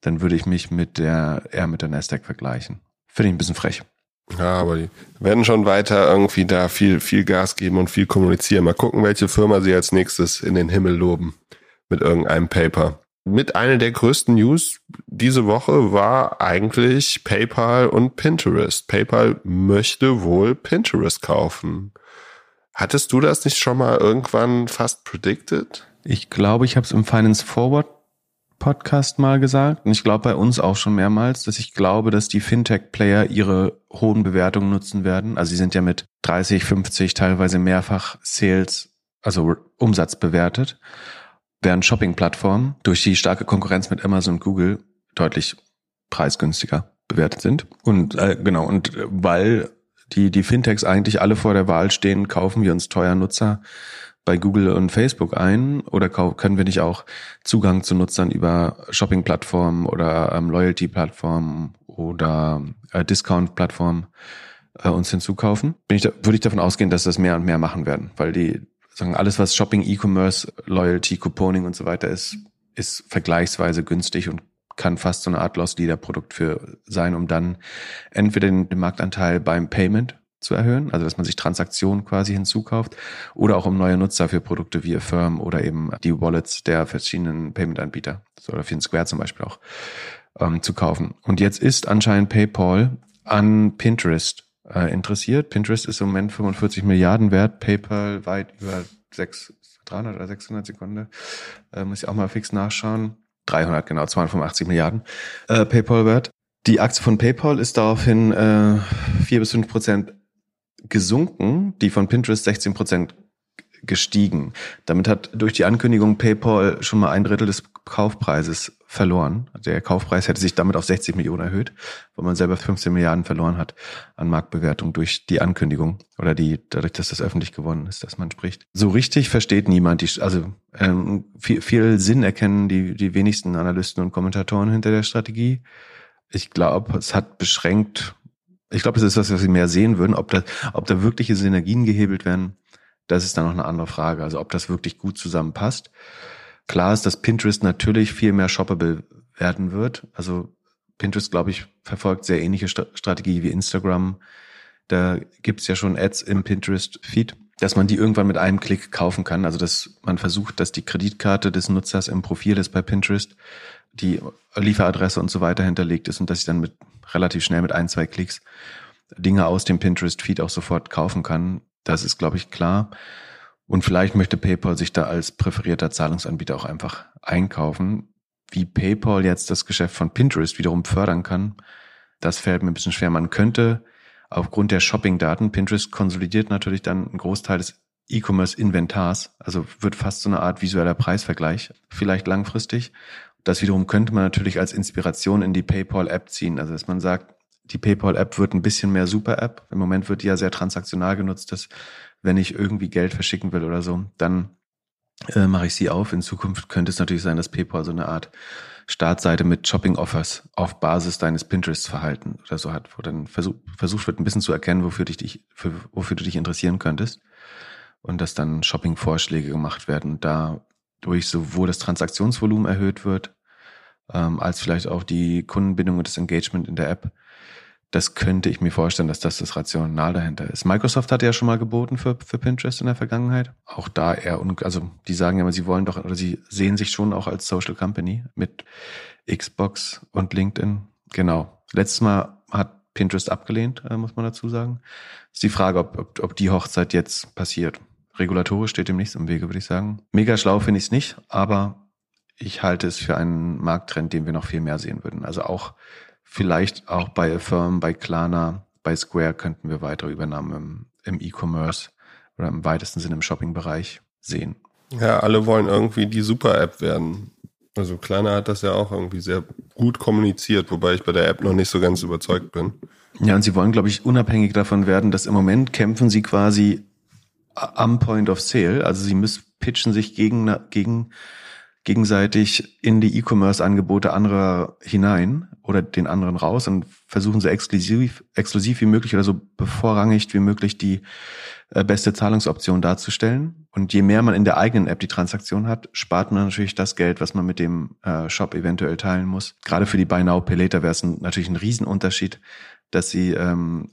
dann würde ich mich mit der, eher mit der Nasdaq vergleichen. Finde ich ein bisschen frech. Ja, aber die werden schon weiter irgendwie da viel, viel Gas geben und viel kommunizieren. Mal gucken, welche Firma sie als nächstes in den Himmel loben mit irgendeinem Paper. Mit einer der größten News diese Woche war eigentlich PayPal und Pinterest. PayPal möchte wohl Pinterest kaufen. Hattest du das nicht schon mal irgendwann fast predicted? Ich glaube, ich habe es im Finance Forward Podcast mal gesagt und ich glaube bei uns auch schon mehrmals, dass ich glaube, dass die Fintech-Player ihre hohen Bewertungen nutzen werden. Also sie sind ja mit 30, 50, teilweise mehrfach Sales, also Umsatz bewertet während Shopping-Plattformen durch die starke Konkurrenz mit Amazon und Google deutlich preisgünstiger bewertet sind. Und äh, genau, und äh, weil die, die Fintechs eigentlich alle vor der Wahl stehen, kaufen wir uns teuer Nutzer bei Google und Facebook ein oder können wir nicht auch Zugang zu Nutzern über Shopping-Plattformen oder ähm, Loyalty-Plattformen oder äh, Discount-Plattformen äh, uns hinzukaufen? Bin ich da, würde ich davon ausgehen, dass das mehr und mehr machen werden, weil die sagen, alles was Shopping, E-Commerce, Loyalty, Couponing und so weiter ist, ist vergleichsweise günstig und kann fast so eine Art Loss Leader Produkt für sein, um dann entweder den, den Marktanteil beim Payment zu erhöhen, also dass man sich Transaktionen quasi hinzukauft, oder auch um neue Nutzer für Produkte wie Affirm oder eben die Wallets der verschiedenen Payment-Anbieter, oder für Square zum Beispiel auch, ähm, zu kaufen. Und jetzt ist anscheinend PayPal an Pinterest äh, interessiert. Pinterest ist im Moment 45 Milliarden wert, PayPal weit über 6, 300 oder 600 Sekunden. Äh, muss ich auch mal fix nachschauen. 300, genau, 285 Milliarden äh, PayPal wert. Die Aktie von PayPal ist daraufhin äh, 4 bis 5 Prozent gesunken, die von Pinterest 16 Prozent gestiegen. Damit hat durch die Ankündigung PayPal schon mal ein Drittel des Kaufpreises verloren. Der Kaufpreis hätte sich damit auf 60 Millionen erhöht, weil man selber 15 Milliarden verloren hat an Marktbewertung durch die Ankündigung oder die dadurch, dass das öffentlich gewonnen ist, dass man spricht. So richtig versteht niemand die, also ähm, viel, viel Sinn erkennen die die wenigsten Analysten und Kommentatoren hinter der Strategie. Ich glaube, es hat beschränkt. Ich glaube, es ist das, was sie mehr sehen würden, ob da, ob da wirkliche Synergien gehebelt werden das ist dann noch eine andere Frage. Also ob das wirklich gut zusammenpasst. Klar ist, dass Pinterest natürlich viel mehr shoppable werden wird. Also Pinterest, glaube ich, verfolgt sehr ähnliche Strategie wie Instagram. Da gibt's ja schon Ads im Pinterest-Feed, dass man die irgendwann mit einem Klick kaufen kann. Also dass man versucht, dass die Kreditkarte des Nutzers im Profil ist bei Pinterest, die Lieferadresse und so weiter hinterlegt ist und dass ich dann mit relativ schnell mit ein, zwei Klicks Dinge aus dem Pinterest-Feed auch sofort kaufen kann. Das ist, glaube ich, klar. Und vielleicht möchte PayPal sich da als präferierter Zahlungsanbieter auch einfach einkaufen. Wie PayPal jetzt das Geschäft von Pinterest wiederum fördern kann, das fällt mir ein bisschen schwer. Man könnte aufgrund der Shopping-Daten, Pinterest konsolidiert natürlich dann einen Großteil des E-Commerce-Inventars, also wird fast so eine Art visueller Preisvergleich, vielleicht langfristig. Das wiederum könnte man natürlich als Inspiration in die PayPal-App ziehen, also dass man sagt, die PayPal-App wird ein bisschen mehr Super-App. Im Moment wird die ja sehr transaktional genutzt, dass wenn ich irgendwie Geld verschicken will oder so, dann äh, mache ich sie auf. In Zukunft könnte es natürlich sein, dass PayPal so eine Art Startseite mit Shopping-Offers auf Basis deines Pinterest-Verhalten oder so hat, wo dann versuch, versucht wird, ein bisschen zu erkennen, wofür, dich, für, wofür du dich interessieren könntest. Und dass dann Shopping-Vorschläge gemacht werden und dadurch sowohl das Transaktionsvolumen erhöht wird, ähm, als vielleicht auch die Kundenbindung und das Engagement in der App das könnte ich mir vorstellen, dass das das Rational dahinter ist. Microsoft hat ja schon mal geboten für, für Pinterest in der Vergangenheit. Auch da eher, un, also die sagen ja immer, sie wollen doch, oder sie sehen sich schon auch als Social Company mit Xbox und LinkedIn. Genau. Letztes Mal hat Pinterest abgelehnt, äh, muss man dazu sagen. Ist die Frage, ob, ob, ob die Hochzeit jetzt passiert. Regulatorisch steht dem nichts im Wege, würde ich sagen. Mega schlau finde ich es nicht, aber ich halte es für einen Markttrend, den wir noch viel mehr sehen würden. Also auch Vielleicht auch bei Affirm, bei Klarna, bei Square könnten wir weitere Übernahmen im, im E-Commerce oder im weitesten Sinne im Shopping-Bereich sehen. Ja, alle wollen irgendwie die Super-App werden. Also Klarna hat das ja auch irgendwie sehr gut kommuniziert, wobei ich bei der App noch nicht so ganz überzeugt bin. Ja, und sie wollen, glaube ich, unabhängig davon werden, dass im Moment kämpfen sie quasi am Point of Sale. Also sie müssen pitchen sich gegen, gegen gegenseitig in die E-Commerce-Angebote anderer hinein oder den anderen raus und versuchen so exklusiv, exklusiv wie möglich oder so bevorrangigt wie möglich die äh, beste Zahlungsoption darzustellen. Und je mehr man in der eigenen App die Transaktion hat, spart man natürlich das Geld, was man mit dem äh, Shop eventuell teilen muss. Gerade für die Buy Now Pay Later wäre es natürlich ein Riesenunterschied, dass sie ähm,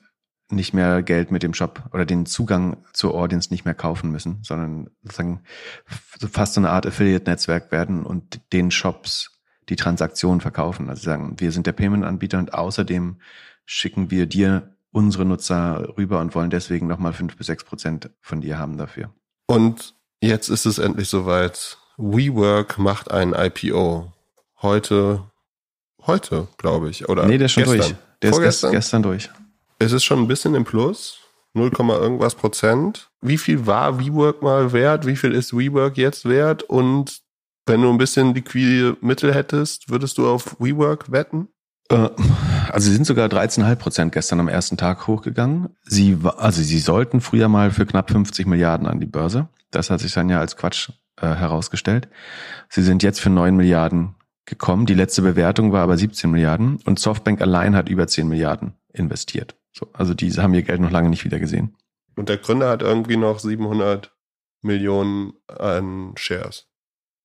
nicht mehr Geld mit dem Shop oder den Zugang zur Audience nicht mehr kaufen müssen, sondern sozusagen fast so eine Art Affiliate-Netzwerk werden und den Shops die Transaktionen verkaufen. Also sagen, wir sind der Payment-Anbieter und außerdem schicken wir dir unsere Nutzer rüber und wollen deswegen nochmal fünf bis sechs Prozent von dir haben dafür. Und jetzt ist es endlich soweit. WeWork macht ein IPO. Heute, heute, glaube ich, oder? Nee, der ist schon gestern. durch. Der Vorgestern? ist gestern durch. Es ist schon ein bisschen im Plus. 0, irgendwas Prozent. Wie viel war WeWork mal wert? Wie viel ist WeWork jetzt wert? Und wenn du ein bisschen liquide Mittel hättest, würdest du auf WeWork wetten? Äh, also sie sind sogar 13,5 Prozent gestern am ersten Tag hochgegangen. Sie, also sie sollten früher mal für knapp 50 Milliarden an die Börse. Das hat sich dann ja als Quatsch äh, herausgestellt. Sie sind jetzt für 9 Milliarden gekommen. Die letzte Bewertung war aber 17 Milliarden und Softbank allein hat über 10 Milliarden investiert. So, also die haben ihr Geld noch lange nicht wieder gesehen. Und der Gründer hat irgendwie noch 700 Millionen an Shares.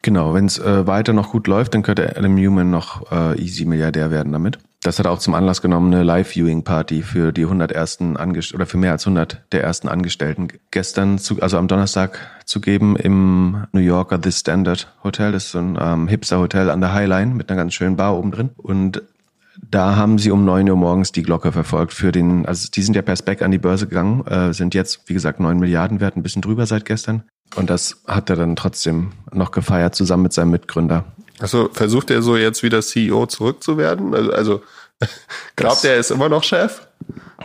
Genau, wenn es äh, weiter noch gut läuft, dann könnte Adam Newman noch äh, easy Milliardär werden damit. Das hat auch zum Anlass genommen eine Live-Viewing-Party für die 100 ersten Angest oder für mehr als 100 der ersten Angestellten gestern, zu, also am Donnerstag zu geben im New Yorker The Standard Hotel. Das ist so ein ähm, Hipster-Hotel an der Highline mit einer ganz schönen Bar oben drin. Und da haben sie um neun Uhr morgens die Glocke verfolgt für den, also die sind ja per Spec an die Börse gegangen, äh, sind jetzt, wie gesagt, neun Milliarden wert, ein bisschen drüber seit gestern. Und das hat er dann trotzdem noch gefeiert, zusammen mit seinem Mitgründer. Also versucht er so jetzt wieder CEO zurückzuwerden? Also, also glaubt er, er ist immer noch Chef?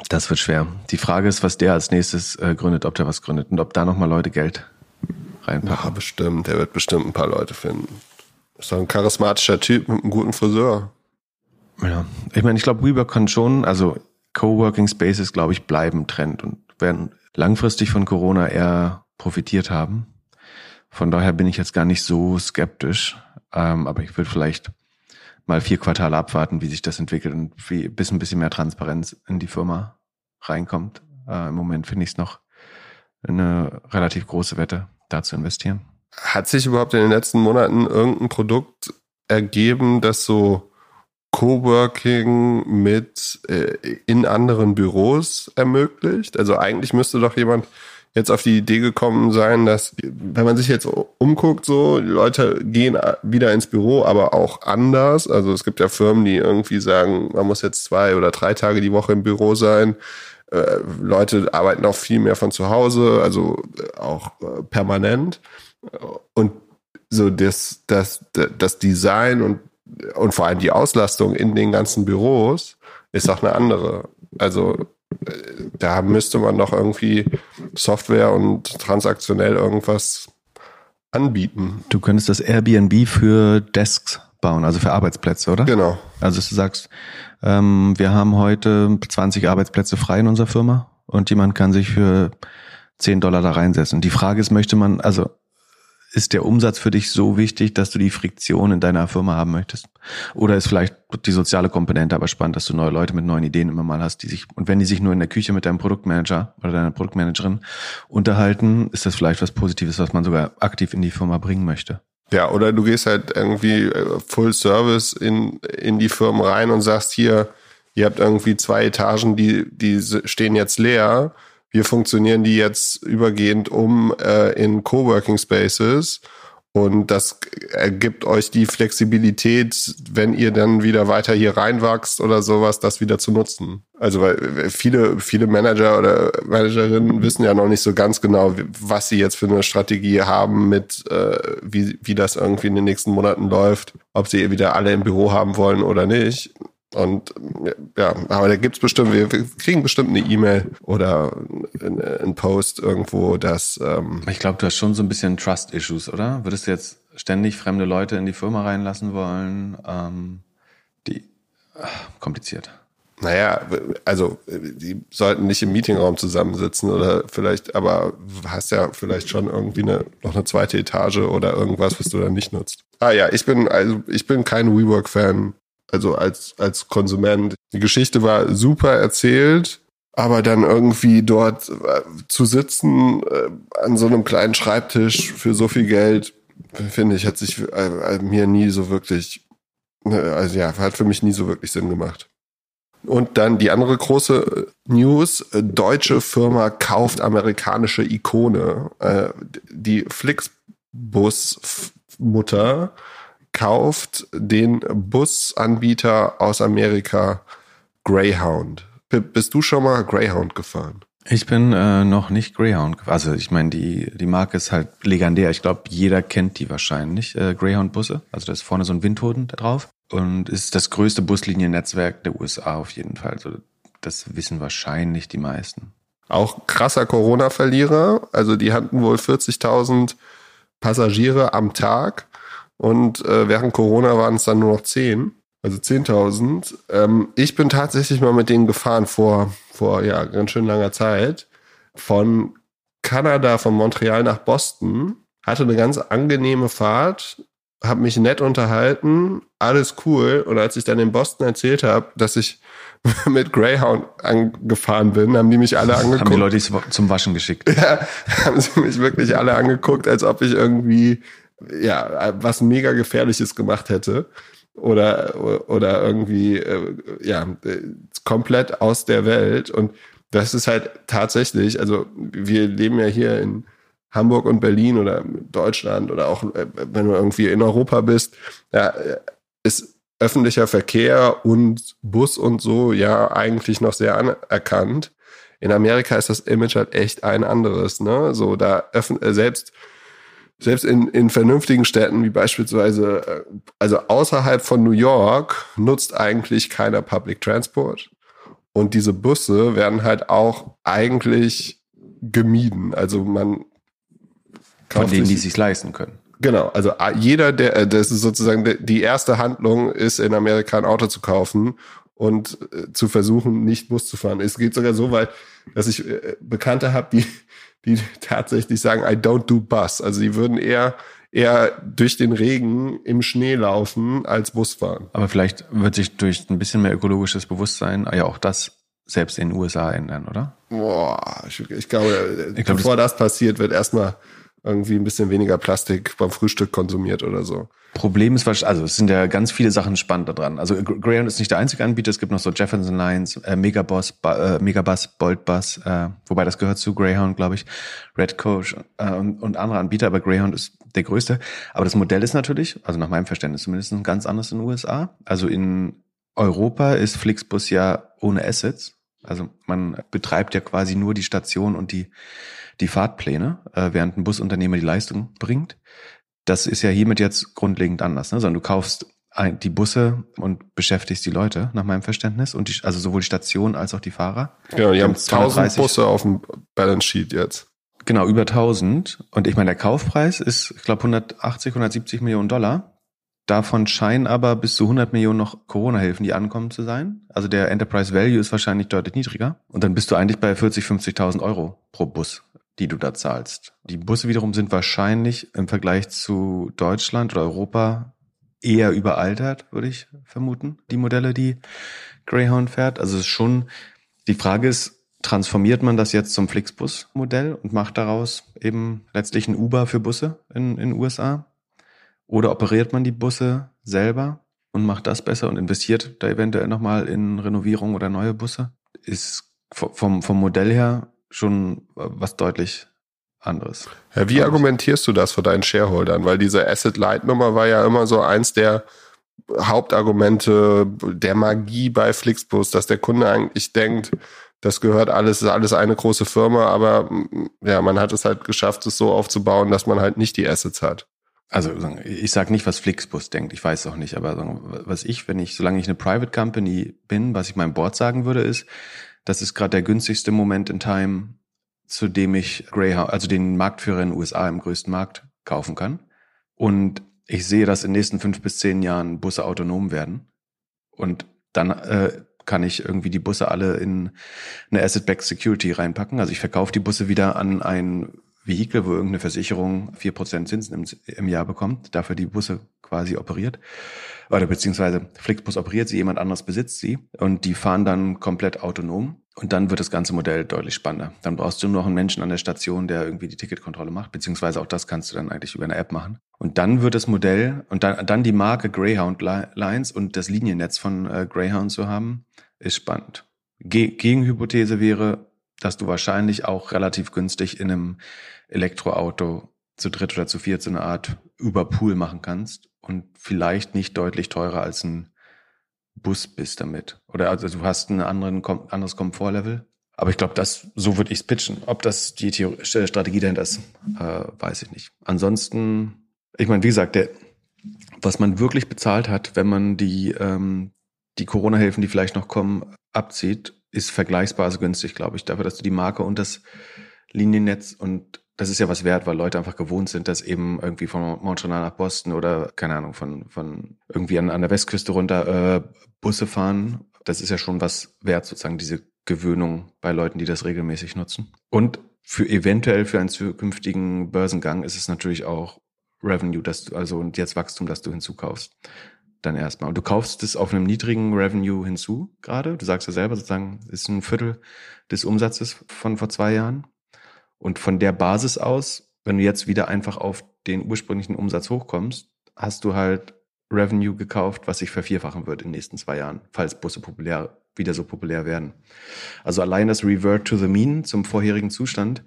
Das wird schwer. Die Frage ist, was der als nächstes äh, gründet, ob der was gründet und ob da nochmal Leute Geld reinpacken. Ja, bestimmt. Der wird bestimmt ein paar Leute finden. Ist doch ein charismatischer Typ mit einem guten Friseur. Ja, ich meine, ich glaube, WeWork kann schon, also Coworking Spaces, glaube ich, bleiben Trend und werden langfristig von Corona eher profitiert haben. Von daher bin ich jetzt gar nicht so skeptisch, ähm, aber ich würde vielleicht mal vier Quartale abwarten, wie sich das entwickelt und wie bis ein bisschen mehr Transparenz in die Firma reinkommt. Äh, Im Moment finde ich es noch eine relativ große Wette, da zu investieren. Hat sich überhaupt in den letzten Monaten irgendein Produkt ergeben, das so Coworking mit äh, in anderen Büros ermöglicht? Also eigentlich müsste doch jemand jetzt auf die Idee gekommen sein, dass wenn man sich jetzt umguckt, so Leute gehen wieder ins Büro, aber auch anders. Also es gibt ja Firmen, die irgendwie sagen, man muss jetzt zwei oder drei Tage die Woche im Büro sein. Äh, Leute arbeiten auch viel mehr von zu Hause, also auch äh, permanent. Und so das, das, das Design und und vor allem die Auslastung in den ganzen Büros ist auch eine andere. Also äh, da müsste man doch irgendwie Software und transaktionell irgendwas anbieten. Du könntest das Airbnb für Desks bauen, also für Arbeitsplätze, oder? Genau. Also du sagst, ähm, wir haben heute 20 Arbeitsplätze frei in unserer Firma und jemand kann sich für 10 Dollar da reinsetzen. Die Frage ist, möchte man, also ist der Umsatz für dich so wichtig, dass du die Friktion in deiner Firma haben möchtest? Oder ist vielleicht die soziale Komponente aber spannend, dass du neue Leute mit neuen Ideen immer mal hast, die sich, und wenn die sich nur in der Küche mit deinem Produktmanager oder deiner Produktmanagerin unterhalten, ist das vielleicht was Positives, was man sogar aktiv in die Firma bringen möchte. Ja, oder du gehst halt irgendwie äh, Full Service in, in die Firmen rein und sagst hier, ihr habt irgendwie zwei Etagen, die, die stehen jetzt leer wir funktionieren die jetzt übergehend um äh, in Coworking Spaces. Und das ergibt euch die Flexibilität, wenn ihr dann wieder weiter hier reinwachst oder sowas, das wieder zu nutzen. Also weil viele, viele Manager oder Managerinnen wissen ja noch nicht so ganz genau, was sie jetzt für eine Strategie haben mit, äh, wie, wie das irgendwie in den nächsten Monaten läuft, ob sie wieder alle im Büro haben wollen oder nicht. Und ja, aber da gibt's bestimmt, wir kriegen bestimmt eine E-Mail oder ein Post irgendwo, dass. Ähm ich glaube, du hast schon so ein bisschen Trust-Issues, oder? Würdest du jetzt ständig fremde Leute in die Firma reinlassen wollen? Ähm, die ach, kompliziert. Naja, also die sollten nicht im Meetingraum zusammensitzen oder vielleicht, aber hast ja vielleicht schon irgendwie eine, noch eine zweite Etage oder irgendwas, was du dann nicht nutzt. Ah ja, ich bin also ich bin kein WeWork-Fan also als, als Konsument. Die Geschichte war super erzählt, aber dann irgendwie dort äh, zu sitzen äh, an so einem kleinen Schreibtisch für so viel Geld, finde ich, hat sich äh, mir nie so wirklich, ne, also ja, hat für mich nie so wirklich Sinn gemacht. Und dann die andere große News, deutsche Firma kauft amerikanische Ikone. Die Flixbus-Mutter kauft den Busanbieter aus Amerika Greyhound. Bist du schon mal Greyhound gefahren? Ich bin äh, noch nicht Greyhound. Also ich meine, die, die Marke ist halt legendär. Ich glaube, jeder kennt die wahrscheinlich, äh, Greyhound-Busse. Also da ist vorne so ein Windhoden da drauf. Und ist das größte Busliniennetzwerk der USA auf jeden Fall. Also das wissen wahrscheinlich die meisten. Auch krasser Corona-Verlierer. Also die hatten wohl 40.000 Passagiere am Tag und äh, während Corona waren es dann nur noch 10, also 10.000. Ähm, ich bin tatsächlich mal mit denen gefahren vor, vor ja, ganz schön langer Zeit. Von Kanada, von Montreal nach Boston. Hatte eine ganz angenehme Fahrt, habe mich nett unterhalten, alles cool. Und als ich dann in Boston erzählt habe, dass ich mit Greyhound angefahren bin, haben die mich alle angeguckt. Haben die Leute zum Waschen geschickt. Ja, haben sie mich wirklich alle angeguckt, als ob ich irgendwie ja, was mega gefährliches gemacht hätte oder oder irgendwie äh, ja komplett aus der Welt und das ist halt tatsächlich also wir leben ja hier in Hamburg und Berlin oder Deutschland oder auch äh, wenn du irgendwie in Europa bist ja ist öffentlicher Verkehr und Bus und so ja eigentlich noch sehr anerkannt. In Amerika ist das Image halt echt ein anderes, ne? So da öffn äh, selbst selbst in, in vernünftigen Städten wie beispielsweise, äh, also außerhalb von New York nutzt eigentlich keiner Public Transport. Und diese Busse werden halt auch eigentlich gemieden. Also man von denen, die sich leisten können. Genau, also jeder, der, äh, das ist sozusagen die erste Handlung, ist in Amerika ein Auto zu kaufen und äh, zu versuchen, nicht Bus zu fahren. Es geht sogar so weit, dass ich äh, Bekannte habe, die, die tatsächlich sagen, I don't do bus. Also die würden eher eher durch den Regen im Schnee laufen als Bus fahren. Aber vielleicht wird sich durch ein bisschen mehr ökologisches Bewusstsein ja auch das selbst in den USA ändern, oder? Boah, ich, ich glaube, ich glaub, bevor das, das passiert, wird erstmal irgendwie ein bisschen weniger Plastik beim Frühstück konsumiert oder so. Problem ist, also es sind ja ganz viele Sachen spannend daran. Also Greyhound ist nicht der einzige Anbieter, es gibt noch so Jefferson Lines, äh, Megabus, äh, Megabus, Boltbus, äh, wobei das gehört zu Greyhound, glaube ich, Red Coach äh, und, und andere Anbieter, aber Greyhound ist der größte. Aber das Modell ist natürlich, also nach meinem Verständnis zumindest, ein ganz anderes in den USA. Also in Europa ist Flixbus ja ohne Assets. Also man betreibt ja quasi nur die Station und die die Fahrtpläne, äh, während ein Busunternehmer die Leistung bringt. Das ist ja hiermit jetzt grundlegend anders, ne? sondern du kaufst ein, die Busse und beschäftigst die Leute, nach meinem Verständnis, und die, also sowohl die Station als auch die Fahrer. Genau, die haben 1000 Busse auf dem Balance Sheet jetzt. Genau, über 1000. Und ich meine, der Kaufpreis ist, ich glaube, 180, 170 Millionen Dollar. Davon scheinen aber bis zu 100 Millionen noch Corona-Hilfen, die ankommen zu sein. Also der Enterprise Value ist wahrscheinlich deutlich niedriger. Und dann bist du eigentlich bei 40, 50.000 Euro pro Bus die du da zahlst. Die Busse wiederum sind wahrscheinlich im Vergleich zu Deutschland oder Europa eher überaltert, würde ich vermuten, die Modelle, die Greyhound fährt. Also es ist schon, die Frage ist, transformiert man das jetzt zum Flixbus-Modell und macht daraus eben letztlich ein Uber für Busse in den USA? Oder operiert man die Busse selber und macht das besser und investiert da eventuell nochmal in Renovierung oder neue Busse? Ist vom, vom Modell her schon was deutlich anderes. Ja, wie argumentierst du das vor deinen Shareholdern? Weil diese Asset-Light-Nummer war ja immer so eins der Hauptargumente der Magie bei Flixbus, dass der Kunde eigentlich denkt, das gehört alles, ist alles eine große Firma, aber ja, man hat es halt geschafft, es so aufzubauen, dass man halt nicht die Assets hat. Also ich sage nicht, was Flixbus denkt, ich weiß auch nicht, aber was ich, wenn ich, solange ich eine Private Company bin, was ich meinem Board sagen würde, ist, das ist gerade der günstigste Moment in Time, zu dem ich Greyhound, also den Marktführer in den USA im größten Markt kaufen kann. Und ich sehe, dass in den nächsten fünf bis zehn Jahren Busse autonom werden. Und dann äh, kann ich irgendwie die Busse alle in eine Asset-Backed Security reinpacken. Also ich verkaufe die Busse wieder an ein Vehikel, wo irgendeine Versicherung vier Prozent Zinsen im, im Jahr bekommt, dafür die Busse quasi operiert oder beziehungsweise Flixbus operiert sie, jemand anderes besitzt sie und die fahren dann komplett autonom. Und dann wird das ganze Modell deutlich spannender. Dann brauchst du nur noch einen Menschen an der Station, der irgendwie die Ticketkontrolle macht, beziehungsweise auch das kannst du dann eigentlich über eine App machen. Und dann wird das Modell und dann, dann die Marke Greyhound Lines und das Liniennetz von äh, Greyhound zu haben, ist spannend. Ge Gegenhypothese wäre, dass du wahrscheinlich auch relativ günstig in einem Elektroauto zu dritt oder zu viert so eine Art Überpool machen kannst vielleicht nicht deutlich teurer als ein Bus bist damit. Oder also du hast ein anderen, anderes Komfortlevel. Aber ich glaube, das so würde ich es pitchen. Ob das die Theorie, Strategie dahinter ist, äh, weiß ich nicht. Ansonsten, ich meine, wie gesagt, der, was man wirklich bezahlt hat, wenn man die, ähm, die Corona-Hilfen, die vielleicht noch kommen, abzieht, ist vergleichsweise also günstig, glaube ich, dafür, dass du die Marke und das Liniennetz und das ist ja was wert, weil Leute einfach gewohnt sind, dass eben irgendwie von Montreal nach Boston oder keine Ahnung von von irgendwie an, an der Westküste runter äh, Busse fahren. Das ist ja schon was wert, sozusagen diese Gewöhnung bei Leuten, die das regelmäßig nutzen. Und für eventuell für einen zukünftigen Börsengang ist es natürlich auch Revenue, dass du also und jetzt Wachstum, dass du hinzukaufst. Dann erstmal. Und du kaufst es auf einem niedrigen Revenue hinzu gerade. Du sagst ja selber sozusagen, ist ein Viertel des Umsatzes von vor zwei Jahren. Und von der Basis aus, wenn du jetzt wieder einfach auf den ursprünglichen Umsatz hochkommst, hast du halt Revenue gekauft, was sich vervierfachen wird in den nächsten zwei Jahren, falls Busse populär, wieder so populär werden. Also allein das Revert to the Mean zum vorherigen Zustand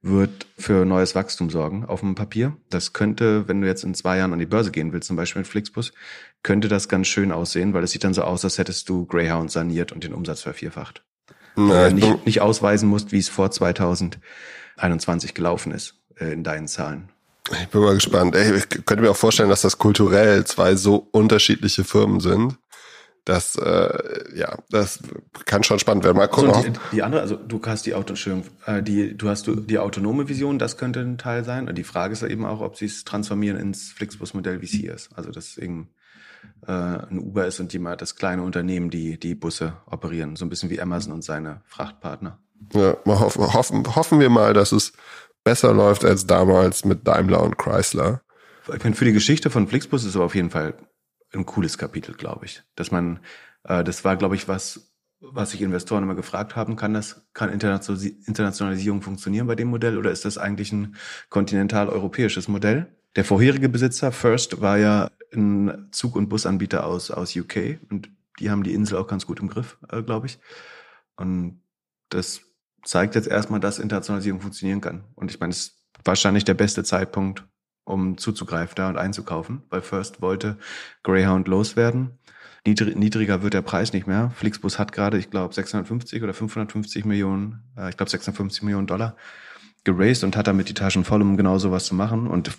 wird für neues Wachstum sorgen auf dem Papier. Das könnte, wenn du jetzt in zwei Jahren an die Börse gehen willst, zum Beispiel mit Flixbus, könnte das ganz schön aussehen, weil es sieht dann so aus, als hättest du Greyhound saniert und den Umsatz vervierfacht. Na, nicht, nicht ausweisen musst, wie es vor 2021 gelaufen ist äh, in deinen Zahlen. Ich bin mal gespannt. Ey, ich könnte mir auch vorstellen, dass das kulturell zwei so unterschiedliche Firmen sind. Das, äh, ja, das kann schon spannend werden. Mal gucken. So, die, die, andere, also du hast die Auto, äh, die, du hast du die autonome Vision, das könnte ein Teil sein. Und die Frage ist ja eben auch, ob sie es transformieren ins Flixbus-Modell, wie es hier ist. Also dass eben äh, ein Uber ist und die mal das kleine Unternehmen, die die Busse operieren, so ein bisschen wie Amazon und seine Frachtpartner. Ja, hoffen, hoffen, hoffen wir mal, dass es besser läuft als damals mit Daimler und Chrysler. Für die Geschichte von Flixbus ist es aber auf jeden Fall ein cooles Kapitel, glaube ich. Dass man, äh, das war, glaube ich, was, was sich Investoren immer gefragt haben, kann das, kann Internationalisierung funktionieren bei dem Modell oder ist das eigentlich ein kontinental-europäisches Modell? Der vorherige Besitzer, First, war ja ein Zug- und Busanbieter aus, aus UK und die haben die Insel auch ganz gut im Griff, äh, glaube ich. Und das zeigt jetzt erstmal, dass Internationalisierung funktionieren kann. Und ich meine, es ist wahrscheinlich der beste Zeitpunkt, um zuzugreifen da und einzukaufen, weil First wollte Greyhound loswerden. Niedrig, niedriger wird der Preis nicht mehr. Flixbus hat gerade, ich glaube, 650 oder 550 Millionen, äh, ich glaube 650 Millionen Dollar geraced und hat damit die Taschen voll, um genau sowas zu machen. Und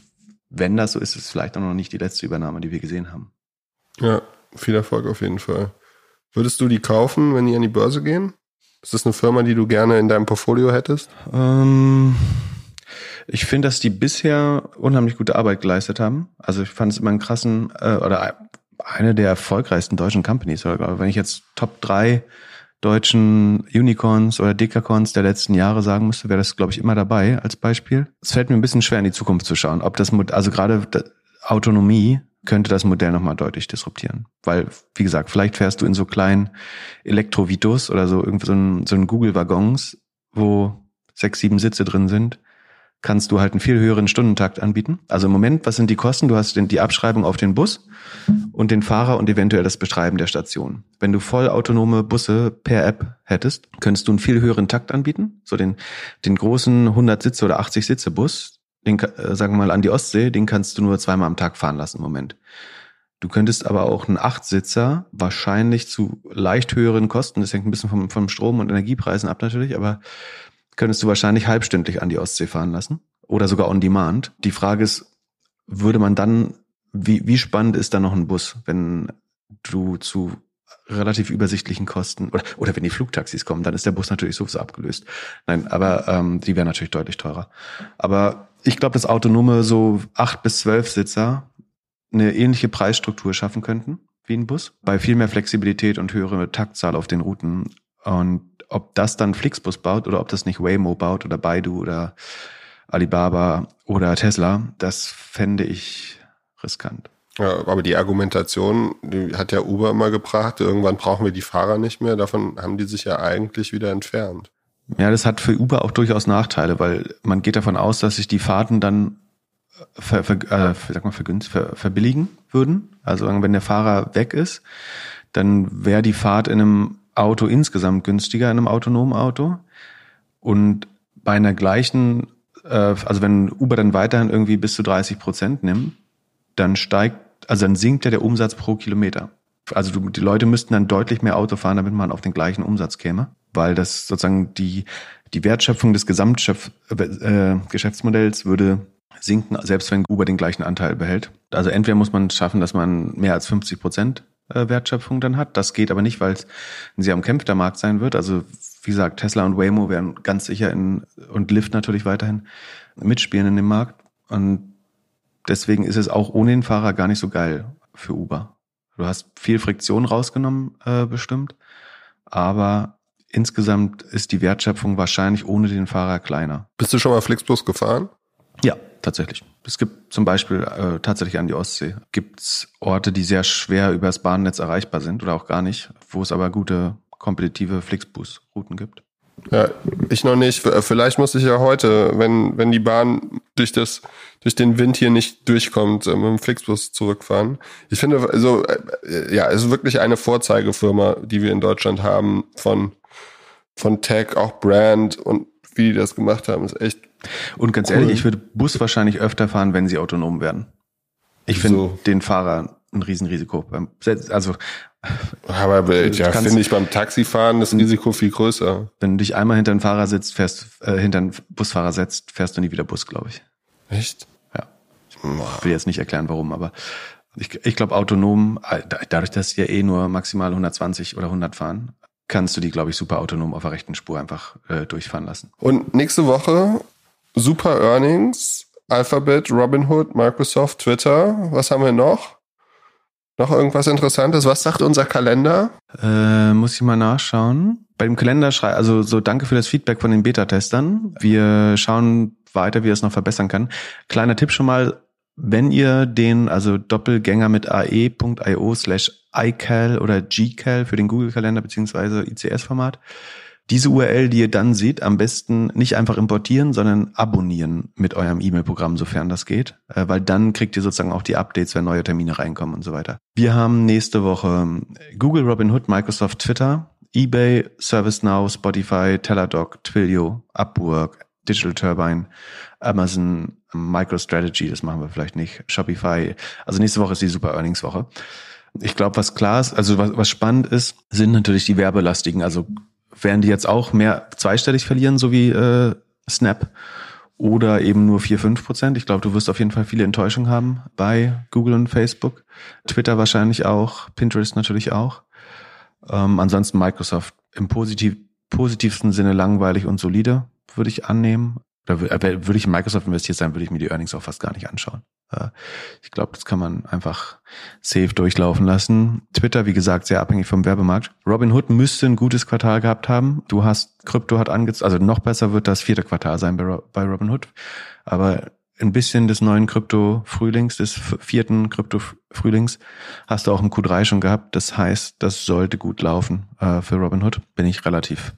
wenn das so ist, ist es vielleicht auch noch nicht die letzte Übernahme, die wir gesehen haben. Ja, viel Erfolg auf jeden Fall. Würdest du die kaufen, wenn die an die Börse gehen? Ist das eine Firma, die du gerne in deinem Portfolio hättest? Ähm, ich finde, dass die bisher unheimlich gute Arbeit geleistet haben. Also ich fand es immer einen krassen, äh, oder eine der erfolgreichsten deutschen Companies. Oder wenn ich jetzt Top 3 deutschen Unicorns oder Dekacorns der letzten Jahre sagen müsste, wäre das, glaube ich, immer dabei als Beispiel. Es fällt mir ein bisschen schwer, in die Zukunft zu schauen, ob das, also gerade Autonomie könnte das Modell nochmal deutlich disruptieren. Weil, wie gesagt, vielleicht fährst du in so kleinen Elektrovitos oder so irgendwie so ein, so Google-Waggons, wo sechs, sieben Sitze drin sind kannst du halt einen viel höheren Stundentakt anbieten. Also im Moment, was sind die Kosten? Du hast die Abschreibung auf den Bus und den Fahrer und eventuell das Betreiben der Station. Wenn du vollautonome Busse per App hättest, könntest du einen viel höheren Takt anbieten. So den, den großen 100 Sitze oder 80 Sitze Bus, den, äh, sagen wir mal an die Ostsee, den kannst du nur zweimal am Tag fahren lassen im Moment. Du könntest aber auch einen Achtsitzer wahrscheinlich zu leicht höheren Kosten, das hängt ein bisschen vom, vom Strom- und Energiepreisen ab natürlich, aber könntest du wahrscheinlich halbstündlich an die Ostsee fahren lassen oder sogar on demand. Die Frage ist, würde man dann, wie, wie spannend ist da noch ein Bus, wenn du zu relativ übersichtlichen Kosten oder, oder wenn die Flugtaxis kommen, dann ist der Bus natürlich sowieso abgelöst. Nein, aber ähm, die wären natürlich deutlich teurer. Aber ich glaube, dass autonome so acht bis zwölf Sitzer eine ähnliche Preisstruktur schaffen könnten wie ein Bus, bei viel mehr Flexibilität und höhere Taktzahl auf den Routen. Und ob das dann Flixbus baut oder ob das nicht Waymo baut oder Baidu oder Alibaba oder Tesla, das fände ich riskant. Ja, aber die Argumentation, die hat ja Uber immer gebracht, irgendwann brauchen wir die Fahrer nicht mehr, davon haben die sich ja eigentlich wieder entfernt. Ja, das hat für Uber auch durchaus Nachteile, weil man geht davon aus, dass sich die Fahrten dann ver, ver, äh, sag mal, vergünst, ver, verbilligen würden. Also wenn der Fahrer weg ist, dann wäre die Fahrt in einem Auto insgesamt günstiger, in einem autonomen Auto. Und bei einer gleichen, äh, also wenn Uber dann weiterhin irgendwie bis zu 30 Prozent nimmt, dann steigt, also dann sinkt ja der Umsatz pro Kilometer. Also du, die Leute müssten dann deutlich mehr Auto fahren, damit man auf den gleichen Umsatz käme, weil das sozusagen die, die Wertschöpfung des Gesamtgeschäftsmodells äh, würde sinken, selbst wenn Uber den gleichen Anteil behält. Also entweder muss man schaffen, dass man mehr als 50 Prozent äh, Wertschöpfung dann hat. Das geht aber nicht, weil es ein sehr umkämpfter Markt sein wird. Also wie gesagt, Tesla und Waymo werden ganz sicher in und Lyft natürlich weiterhin mitspielen in dem Markt. Und deswegen ist es auch ohne den Fahrer gar nicht so geil für Uber. Du hast viel Friktion rausgenommen, äh, bestimmt, aber insgesamt ist die Wertschöpfung wahrscheinlich ohne den Fahrer kleiner. Bist du schon mal Flixbus gefahren? Ja, tatsächlich. Es gibt zum Beispiel äh, tatsächlich an die Ostsee gibt's Orte, die sehr schwer übers Bahnnetz erreichbar sind oder auch gar nicht, wo es aber gute kompetitive Flixbus-Routen gibt. Ja, ich noch nicht. Vielleicht muss ich ja heute, wenn, wenn die Bahn durch das, durch den Wind hier nicht durchkommt, äh, mit dem Flixbus zurückfahren. Ich finde, also, äh, ja, es ist wirklich eine Vorzeigefirma, die wir in Deutschland haben von, von Tech, auch Brand und wie die das gemacht haben, ist echt. Und ganz cool. ehrlich, ich würde Bus wahrscheinlich öfter fahren, wenn sie autonom werden. Ich finde so. den Fahrer ein Riesenrisiko. Also aber ja, finde ich beim Taxifahren das Risiko viel größer. Wenn du dich einmal hinter den Fahrer sitzt, fährst, äh, hinter den Busfahrer setzt, fährst du nie wieder Bus, glaube ich. Echt? Ja. Ich will jetzt nicht erklären, warum, aber ich, ich glaube, autonom, äh, dadurch, dass sie ja eh nur maximal 120 oder 100 fahren, kannst du die, glaube ich, super autonom auf der rechten Spur einfach äh, durchfahren lassen. Und nächste Woche super Earnings, Alphabet, Robinhood, Microsoft, Twitter. Was haben wir noch? Noch irgendwas Interessantes? Was sagt unser Kalender? Äh, muss ich mal nachschauen. Bei dem Kalender schreibe, also so danke für das Feedback von den Beta-Testern. Wir schauen weiter, wie er es noch verbessern kann. Kleiner Tipp schon mal, wenn ihr den, also Doppelgänger mit ae.io slash iCal oder gcal für den Google-Kalender beziehungsweise ICS-Format, diese URL, die ihr dann seht, am besten nicht einfach importieren, sondern abonnieren mit eurem E-Mail-Programm, sofern das geht, äh, weil dann kriegt ihr sozusagen auch die Updates, wenn neue Termine reinkommen und so weiter. Wir haben nächste Woche ähm, Google, Robinhood, Microsoft, Twitter, eBay, ServiceNow, Spotify, Teladoc, Twilio, Upwork, Digital Turbine, Amazon, MicroStrategy, das machen wir vielleicht nicht, Shopify. Also nächste Woche ist die Super Earnings Woche. Ich glaube, was klar ist, also was, was spannend ist, sind natürlich die werbelastigen, also werden die jetzt auch mehr zweistellig verlieren, so wie äh, Snap? Oder eben nur 4, 5 Prozent? Ich glaube, du wirst auf jeden Fall viele Enttäuschungen haben bei Google und Facebook. Twitter wahrscheinlich auch, Pinterest natürlich auch. Ähm, ansonsten Microsoft im positiv, positivsten Sinne langweilig und solide, würde ich annehmen. Äh, würde ich in Microsoft investiert sein, würde ich mir die Earnings auch fast gar nicht anschauen. Ich glaube, das kann man einfach safe durchlaufen lassen. Twitter, wie gesagt, sehr abhängig vom Werbemarkt. Robinhood müsste ein gutes Quartal gehabt haben. Du hast, Krypto hat angezogen, also noch besser wird das vierte Quartal sein bei, bei Robinhood. Aber ein bisschen des neuen Krypto-Frühlings, des vierten Krypto-Frühlings hast du auch im Q3 schon gehabt. Das heißt, das sollte gut laufen äh, für Robinhood. Bin ich relativ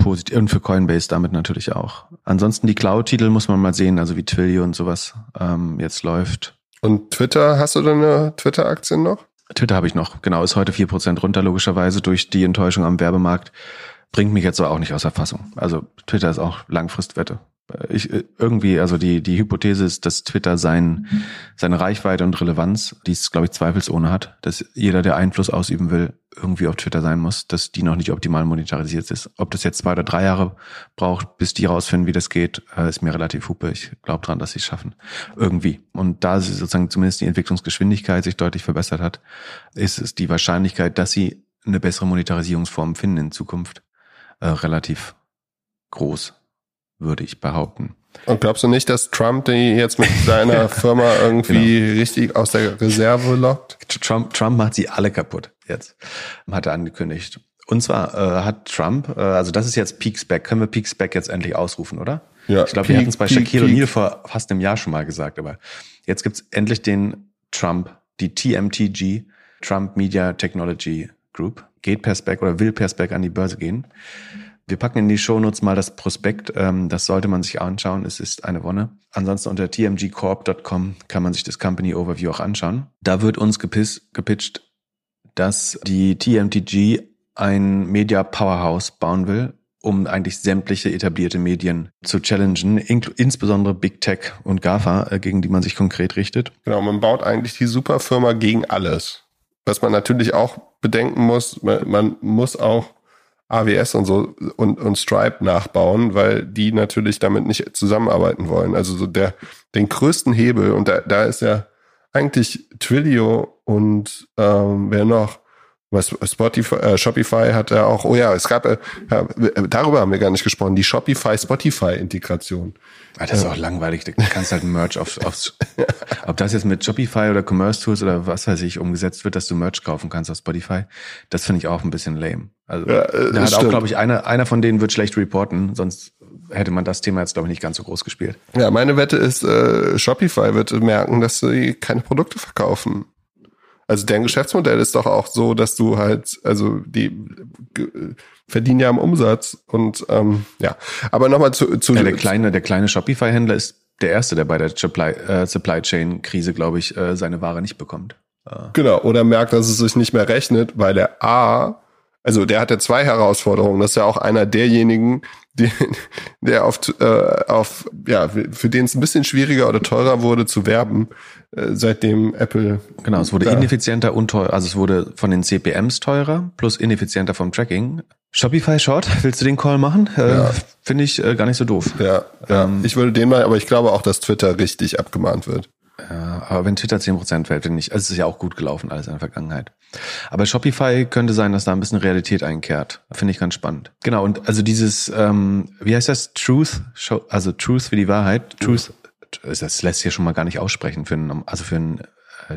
positiv und für Coinbase damit natürlich auch. Ansonsten die Cloud-Titel muss man mal sehen, also wie Twilio und sowas ähm, jetzt läuft. Und Twitter, hast du deine Twitter-Aktien noch? Twitter habe ich noch, genau, ist heute vier Prozent runter, logischerweise durch die Enttäuschung am Werbemarkt. Bringt mich jetzt aber auch nicht aus der Fassung. Also Twitter ist auch Langfristwette ich, äh, irgendwie, also die, die Hypothese ist, dass Twitter sein, seine Reichweite und Relevanz, die es, glaube ich, zweifelsohne hat, dass jeder, der Einfluss ausüben will, irgendwie auf Twitter sein muss, dass die noch nicht optimal monetarisiert ist. Ob das jetzt zwei oder drei Jahre braucht, bis die rausfinden, wie das geht, äh, ist mir relativ hupe. Ich glaube dran, dass sie es schaffen. Irgendwie. Und da sozusagen zumindest die Entwicklungsgeschwindigkeit sich deutlich verbessert hat, ist es die Wahrscheinlichkeit, dass sie eine bessere Monetarisierungsform finden in Zukunft, äh, relativ groß würde ich behaupten. Und glaubst du nicht, dass Trump die jetzt mit seiner Firma irgendwie genau. richtig aus der Reserve lockt? Trump, Trump macht sie alle kaputt jetzt, hat er angekündigt. Und zwar äh, hat Trump, äh, also das ist jetzt Peaks Back, können wir Peaks Back jetzt endlich ausrufen, oder? Ja. Ich glaube, wir hatten es bei Shaquille O'Neal vor fast einem Jahr schon mal gesagt, aber jetzt gibt's endlich den Trump, die TMTG, Trump Media Technology Group, geht per Spec oder will per Spec an die Börse gehen. Wir packen in die Shownotes mal das Prospekt. Ähm, das sollte man sich anschauen. Es ist eine Wonne. Ansonsten unter tmgcorp.com kann man sich das Company Overview auch anschauen. Da wird uns gepiss, gepitcht, dass die TMTG ein Media Powerhouse bauen will, um eigentlich sämtliche etablierte Medien zu challengen, insbesondere Big Tech und GAFA, äh, gegen die man sich konkret richtet. Genau, man baut eigentlich die Superfirma gegen alles. Was man natürlich auch bedenken muss, man, man muss auch AWS und so und, und Stripe nachbauen, weil die natürlich damit nicht zusammenarbeiten wollen. Also so der, den größten Hebel, und da, da ist ja eigentlich Twilio und ähm, wer noch? Was Spotify, äh, Shopify hat ja auch, oh ja, es gab, äh, ja, darüber haben wir gar nicht gesprochen, die Shopify-Spotify-Integration. Ah, das ist auch langweilig. Du kannst halt Merch aufs, aufs ob das jetzt mit Shopify oder Commerce Tools oder was weiß ich umgesetzt wird, dass du Merch kaufen kannst auf Spotify. Das finde ich auch ein bisschen lame. Also ja, äh, da hat stimmt. auch, glaube ich, einer, einer von denen wird schlecht reporten, sonst hätte man das Thema jetzt, glaube ich, nicht ganz so groß gespielt. Ja, meine Wette ist, äh, Shopify wird merken, dass sie keine Produkte verkaufen. Also deren Geschäftsmodell ist doch auch so, dass du halt, also die verdienen ja am Umsatz und ähm, ja. Aber nochmal zu, zu ja, der kleine, der kleine Shopify-Händler ist der erste, der bei der Supply, äh, Supply Chain Krise, glaube ich, äh, seine Ware nicht bekommt. Genau. Oder merkt, dass es sich nicht mehr rechnet, weil der A also der hatte zwei Herausforderungen. Das ist ja auch einer derjenigen, die, der auf, äh, auf ja, für den es ein bisschen schwieriger oder teurer wurde zu werben, äh, seitdem Apple. Genau, es wurde ineffizienter und teuer, also es wurde von den CPMs teurer, plus ineffizienter vom Tracking. Shopify Short, willst du den Call machen? Äh, ja. Finde ich äh, gar nicht so doof. Ja, ja. Ähm, ich würde den mal, aber ich glaube auch, dass Twitter richtig abgemahnt wird. Ja, aber wenn Twitter 10% fällt, finde ich, also es ist ja auch gut gelaufen alles in der Vergangenheit. Aber Shopify könnte sein, dass da ein bisschen Realität einkehrt. Finde ich ganz spannend. Genau, und also dieses, ähm, wie heißt das? Truth, also Truth wie die Wahrheit. Truth, das lässt sich ja schon mal gar nicht aussprechen für einen, also für einen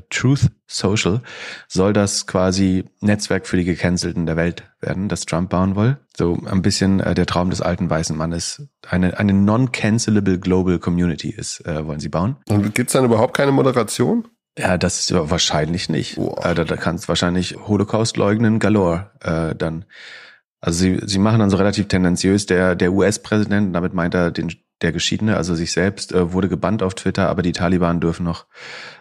Truth Social soll das quasi Netzwerk für die Gecancelten der Welt werden, das Trump bauen will. So ein bisschen äh, der Traum des alten weißen Mannes. Eine, eine non-cancelable Global Community ist, äh, wollen sie bauen. Und gibt's dann überhaupt keine Moderation? Ja, das ist wahrscheinlich nicht. Wow. Äh, da, da kannst wahrscheinlich Holocaust leugnen galore äh, dann. Also sie, sie machen dann so relativ tendenziös, der, der US-Präsident, damit meint er den der Geschiedene, also sich selbst, äh, wurde gebannt auf Twitter, aber die Taliban dürfen noch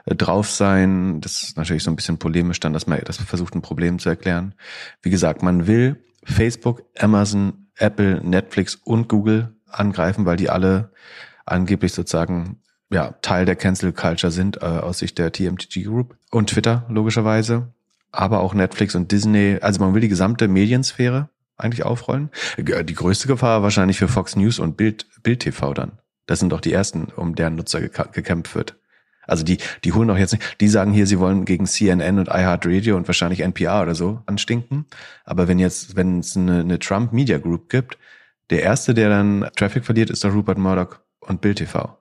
äh, drauf sein. Das ist natürlich so ein bisschen polemisch dann, dass man das versucht, ein Problem zu erklären. Wie gesagt, man will Facebook, Amazon, Apple, Netflix und Google angreifen, weil die alle angeblich sozusagen ja, Teil der Cancel Culture sind äh, aus Sicht der TMTG Group und Twitter logischerweise, aber auch Netflix und Disney. Also man will die gesamte Mediensphäre eigentlich aufrollen. Die größte Gefahr wahrscheinlich für Fox News und Bild, Bild TV dann. Das sind doch die ersten, um deren Nutzer gekämpft wird. Also die, die holen doch jetzt nicht, die sagen hier, sie wollen gegen CNN und iHeartRadio und wahrscheinlich NPR oder so anstinken. Aber wenn jetzt, wenn es eine, eine Trump Media Group gibt, der erste, der dann Traffic verliert, ist doch Rupert Murdoch und Bild TV.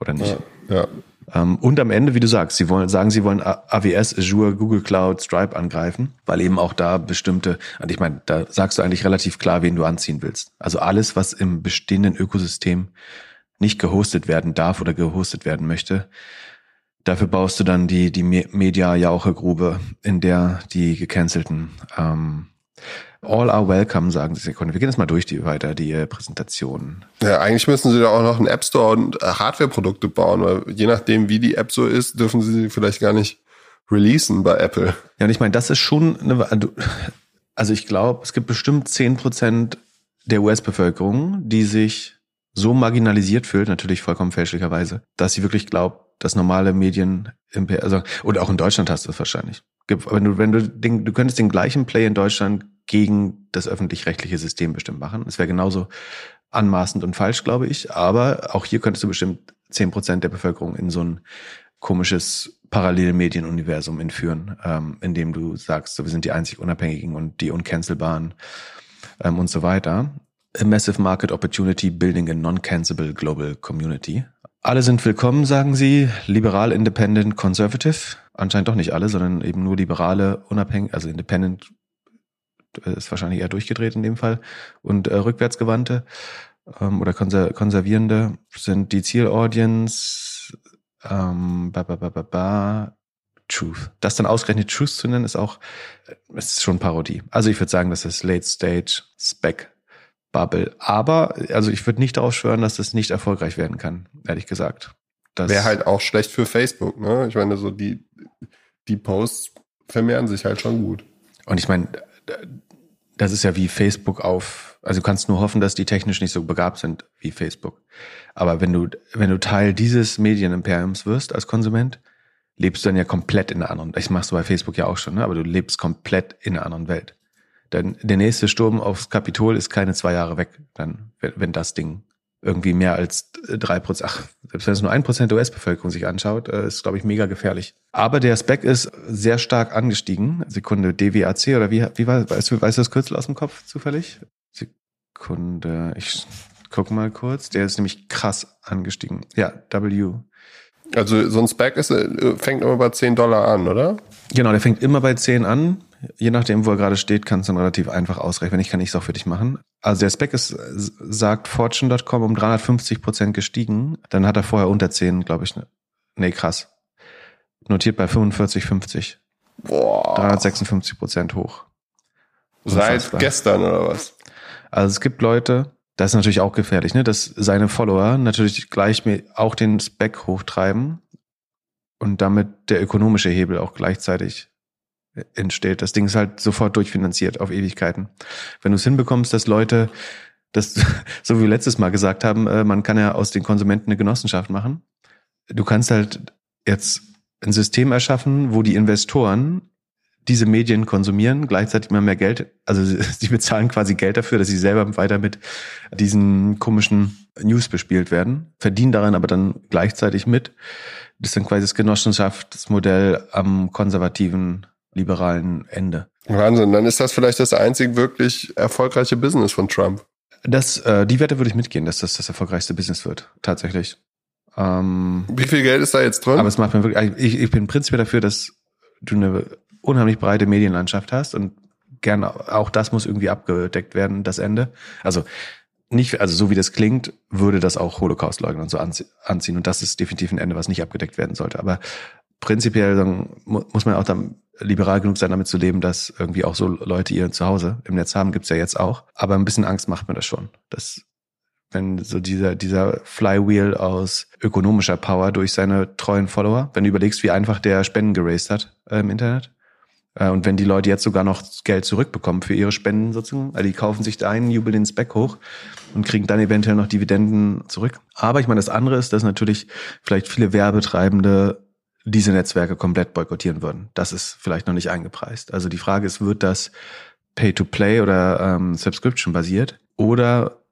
Oder nicht? Ja. ja. Ähm, und am Ende, wie du sagst, sie wollen, sagen, sie wollen AWS, Azure, Google Cloud, Stripe angreifen, weil eben auch da bestimmte, und ich meine, da sagst du eigentlich relativ klar, wen du anziehen willst. Also alles, was im bestehenden Ökosystem nicht gehostet werden darf oder gehostet werden möchte, dafür baust du dann die, die Media-Jauche-Grube, in der die gecancelten ähm, All are welcome, sagen sie Sekunde. Wir gehen jetzt mal durch die weiter, die äh, Präsentation. Ja, eigentlich müssen sie da auch noch einen App Store und äh, Hardware-Produkte bauen, weil je nachdem, wie die App so ist, dürfen sie sie vielleicht gar nicht releasen bei Apple. Ja, und ich meine, das ist schon eine, also ich glaube, es gibt bestimmt zehn Prozent der US-Bevölkerung, die sich so marginalisiert fühlt, natürlich vollkommen fälschlicherweise, dass sie wirklich glaubt, dass normale Medien, also, oder auch in Deutschland hast du es wahrscheinlich. Wenn du, wenn du, den, du könntest den gleichen Play in Deutschland gegen das öffentlich-rechtliche System bestimmt machen. Es wäre genauso anmaßend und falsch, glaube ich. Aber auch hier könntest du bestimmt zehn Prozent der Bevölkerung in so ein komisches parallele Medienuniversum entführen, ähm, in dem du sagst, so, wir sind die einzig Unabhängigen und die Uncancelbaren ähm, und so weiter. A massive market opportunity building a non-cancelable global community. Alle sind willkommen, sagen sie. Liberal, Independent, Conservative. Anscheinend doch nicht alle, sondern eben nur liberale, unabhängig, also Independent ist wahrscheinlich eher durchgedreht in dem Fall, und äh, rückwärtsgewandte ähm, oder konser konservierende sind die Zielaudience, ähm, ba, ba, ba, ba, ba, Truth. Das dann ausgerechnet Truth zu nennen, ist auch, äh, ist schon Parodie. Also ich würde sagen, das ist Late Stage Spec Bubble. Aber, also ich würde nicht darauf schwören, dass das nicht erfolgreich werden kann, ehrlich gesagt. Wäre halt auch schlecht für Facebook, ne? Ich meine, so die, die Posts vermehren sich halt schon gut. Und ich meine, das ist ja wie Facebook auf, also du kannst nur hoffen, dass die technisch nicht so begabt sind wie Facebook. Aber wenn du, wenn du Teil dieses Medienimperiums wirst als Konsument, lebst du dann ja komplett in einer anderen, ich mach's so bei Facebook ja auch schon, ne? aber du lebst komplett in einer anderen Welt. Denn der nächste Sturm aufs Kapitol ist keine zwei Jahre weg, dann, wenn, das Ding irgendwie mehr als drei Prozent, ach, selbst wenn es nur ein Prozent der US-Bevölkerung sich anschaut, äh, ist, glaube ich, mega gefährlich. Aber der Spec ist sehr stark angestiegen. Sekunde, DWAC oder wie, wie war, weißt du, weißt du das Kürzel aus dem Kopf zufällig? Sekunde, ich guck mal kurz. Der ist nämlich krass angestiegen. Ja, W. Also so ein Spec ist, äh, fängt immer bei 10 Dollar an, oder? Genau, der fängt immer bei 10 an je nachdem, wo er gerade steht, kannst du dann relativ einfach ausrechnen. Wenn ich kann ich es auch für dich machen. Also der Spec ist, sagt Fortune.com um 350 Prozent gestiegen. Dann hat er vorher unter 10, glaube ich. Ne, nee, krass. Notiert bei 45,50. Boah. 356 Prozent hoch. Seit gestern oder was? Also es gibt Leute, das ist natürlich auch gefährlich, ne, dass seine Follower natürlich gleich auch den Spec hochtreiben und damit der ökonomische Hebel auch gleichzeitig entsteht. Das Ding ist halt sofort durchfinanziert auf Ewigkeiten. Wenn du es hinbekommst, dass Leute, das, so wie wir letztes Mal gesagt haben, äh, man kann ja aus den Konsumenten eine Genossenschaft machen. Du kannst halt jetzt ein System erschaffen, wo die Investoren diese Medien konsumieren, gleichzeitig immer mehr Geld, also sie bezahlen quasi Geld dafür, dass sie selber weiter mit diesen komischen News bespielt werden, verdienen daran aber dann gleichzeitig mit. Das ist dann quasi das Genossenschaftsmodell am konservativen liberalen Ende. Wahnsinn, dann ist das vielleicht das einzig wirklich erfolgreiche Business von Trump. Das, äh, die Wette würde ich mitgehen, dass das das erfolgreichste Business wird, tatsächlich. Ähm, Wie viel Geld ist da jetzt drin? Aber es macht mir wirklich, ich, ich bin prinzipiell dafür, dass du eine unheimlich breite Medienlandschaft hast und gerne auch das muss irgendwie abgedeckt werden, das Ende. Also nicht, also so wie das klingt, würde das auch Holocaust-Leugner und so anziehen. Und das ist definitiv ein Ende, was nicht abgedeckt werden sollte. Aber prinzipiell muss man auch dann liberal genug sein, damit zu leben, dass irgendwie auch so Leute ihr Zuhause im Netz haben, gibt's ja jetzt auch. Aber ein bisschen Angst macht mir das schon. Dass wenn so dieser, dieser Flywheel aus ökonomischer Power durch seine treuen Follower, wenn du überlegst, wie einfach der Spenden geraced hat äh, im Internet. Äh, und wenn die Leute jetzt sogar noch Geld zurückbekommen für ihre Spenden sozusagen, also die kaufen sich da einen, jubeln den Speck hoch und kriegen dann eventuell noch Dividenden zurück. Aber ich meine, das andere ist, dass natürlich vielleicht viele Werbetreibende diese Netzwerke komplett boykottieren würden. Das ist vielleicht noch nicht eingepreist. Also die Frage ist, wird das Pay-to-Play oder ähm, Subscription basiert oder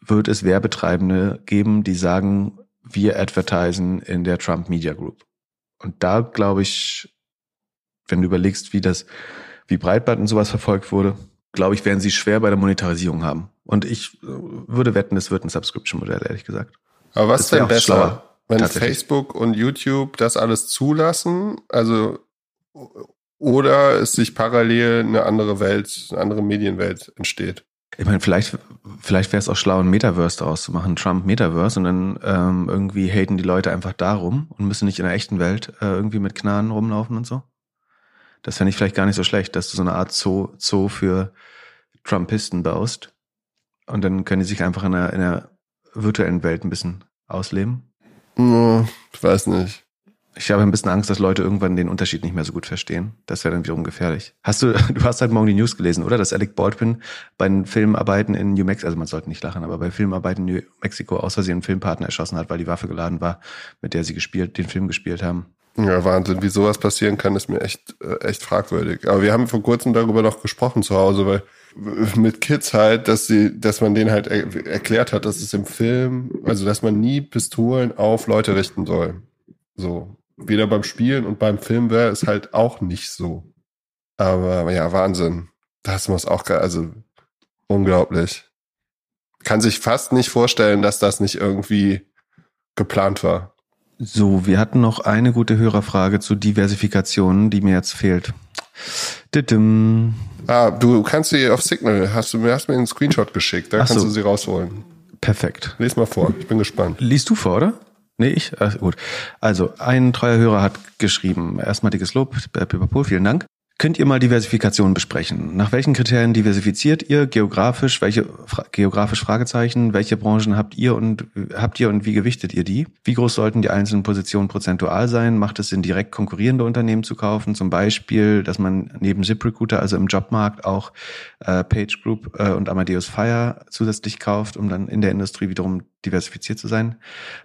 wird es Werbetreibende geben, die sagen, wir advertisen in der Trump Media Group? Und da glaube ich, wenn du überlegst, wie das, wie Breitband und sowas verfolgt wurde, glaube ich, werden sie schwer bei der Monetarisierung haben. Und ich äh, würde wetten, es wird ein Subscription-Modell, ehrlich gesagt. Aber was ist denn besser? Schlauer. Wenn Facebook und YouTube das alles zulassen, also oder es sich parallel eine andere Welt, eine andere Medienwelt entsteht. Ich meine, vielleicht, vielleicht wäre es auch schlau, ein Metaverse daraus zu machen, Trump Metaverse, und dann ähm, irgendwie haten die Leute einfach darum und müssen nicht in der echten Welt äh, irgendwie mit Knarren rumlaufen und so. Das fände ich vielleicht gar nicht so schlecht, dass du so eine Art Zoo, Zoo für Trumpisten baust. Und dann können die sich einfach in der, in der virtuellen Welt ein bisschen ausleben. Ich weiß nicht. Ich habe ein bisschen Angst, dass Leute irgendwann den Unterschied nicht mehr so gut verstehen. Das wäre dann wiederum gefährlich. Hast du, du hast halt morgen die News gelesen, oder? Dass Alec Baldwin bei den Filmarbeiten in New Mexico, also man sollte nicht lachen, aber bei Filmarbeiten in New Mexico aus Versehen einen Filmpartner erschossen hat, weil die Waffe geladen war, mit der sie gespielt, den Film gespielt haben. Ja, Wahnsinn. Wie sowas passieren kann, ist mir echt, äh, echt fragwürdig. Aber wir haben vor kurzem darüber noch gesprochen zu Hause, weil mit Kids halt, dass sie, dass man denen halt er erklärt hat, dass es im Film, also dass man nie Pistolen auf Leute richten soll. So. Weder beim Spielen und beim Film wäre es halt auch nicht so. Aber ja, Wahnsinn. Das muss auch, also unglaublich. Kann sich fast nicht vorstellen, dass das nicht irgendwie geplant war. So, wir hatten noch eine gute Hörerfrage zu Diversifikation, die mir jetzt fehlt. Didim. Ah, du kannst sie auf Signal, hast du mir, hast mir einen Screenshot geschickt, da Ach kannst so. du sie rausholen. Perfekt. Lies mal vor, ich bin gespannt. Liest du vor, oder? Nee, ich? Ach, gut. Also, ein treuer Hörer hat geschrieben, erstmal dickes Lob, Pipapo, vielen Dank. Könnt ihr mal Diversifikation besprechen? Nach welchen Kriterien diversifiziert ihr geografisch? Welche fra geografisch Fragezeichen? Welche Branchen habt ihr und habt ihr und wie gewichtet ihr die? Wie groß sollten die einzelnen Positionen prozentual sein? Macht es Sinn, direkt konkurrierende Unternehmen zu kaufen? Zum Beispiel, dass man neben ZipRecruiter, also im Jobmarkt, auch äh, Page Group äh, und Amadeus Fire zusätzlich kauft, um dann in der Industrie wiederum diversifiziert zu sein.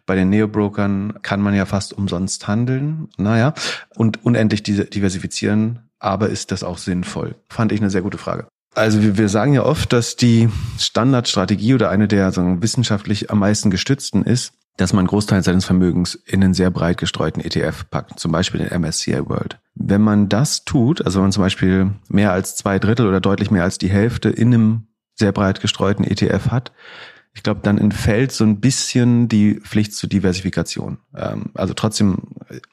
Bei den Neobrokern kann man ja fast umsonst handeln. Naja, und unendlich diversifizieren aber ist das auch sinnvoll? Fand ich eine sehr gute Frage. Also wir, sagen ja oft, dass die Standardstrategie oder eine der sagen, wissenschaftlich am meisten gestützten ist, dass man einen Großteil seines Vermögens in einen sehr breit gestreuten ETF packt, zum Beispiel den MSCI World. Wenn man das tut, also wenn man zum Beispiel mehr als zwei Drittel oder deutlich mehr als die Hälfte in einem sehr breit gestreuten ETF hat, ich glaube, dann entfällt so ein bisschen die Pflicht zur Diversifikation. Ähm, also trotzdem,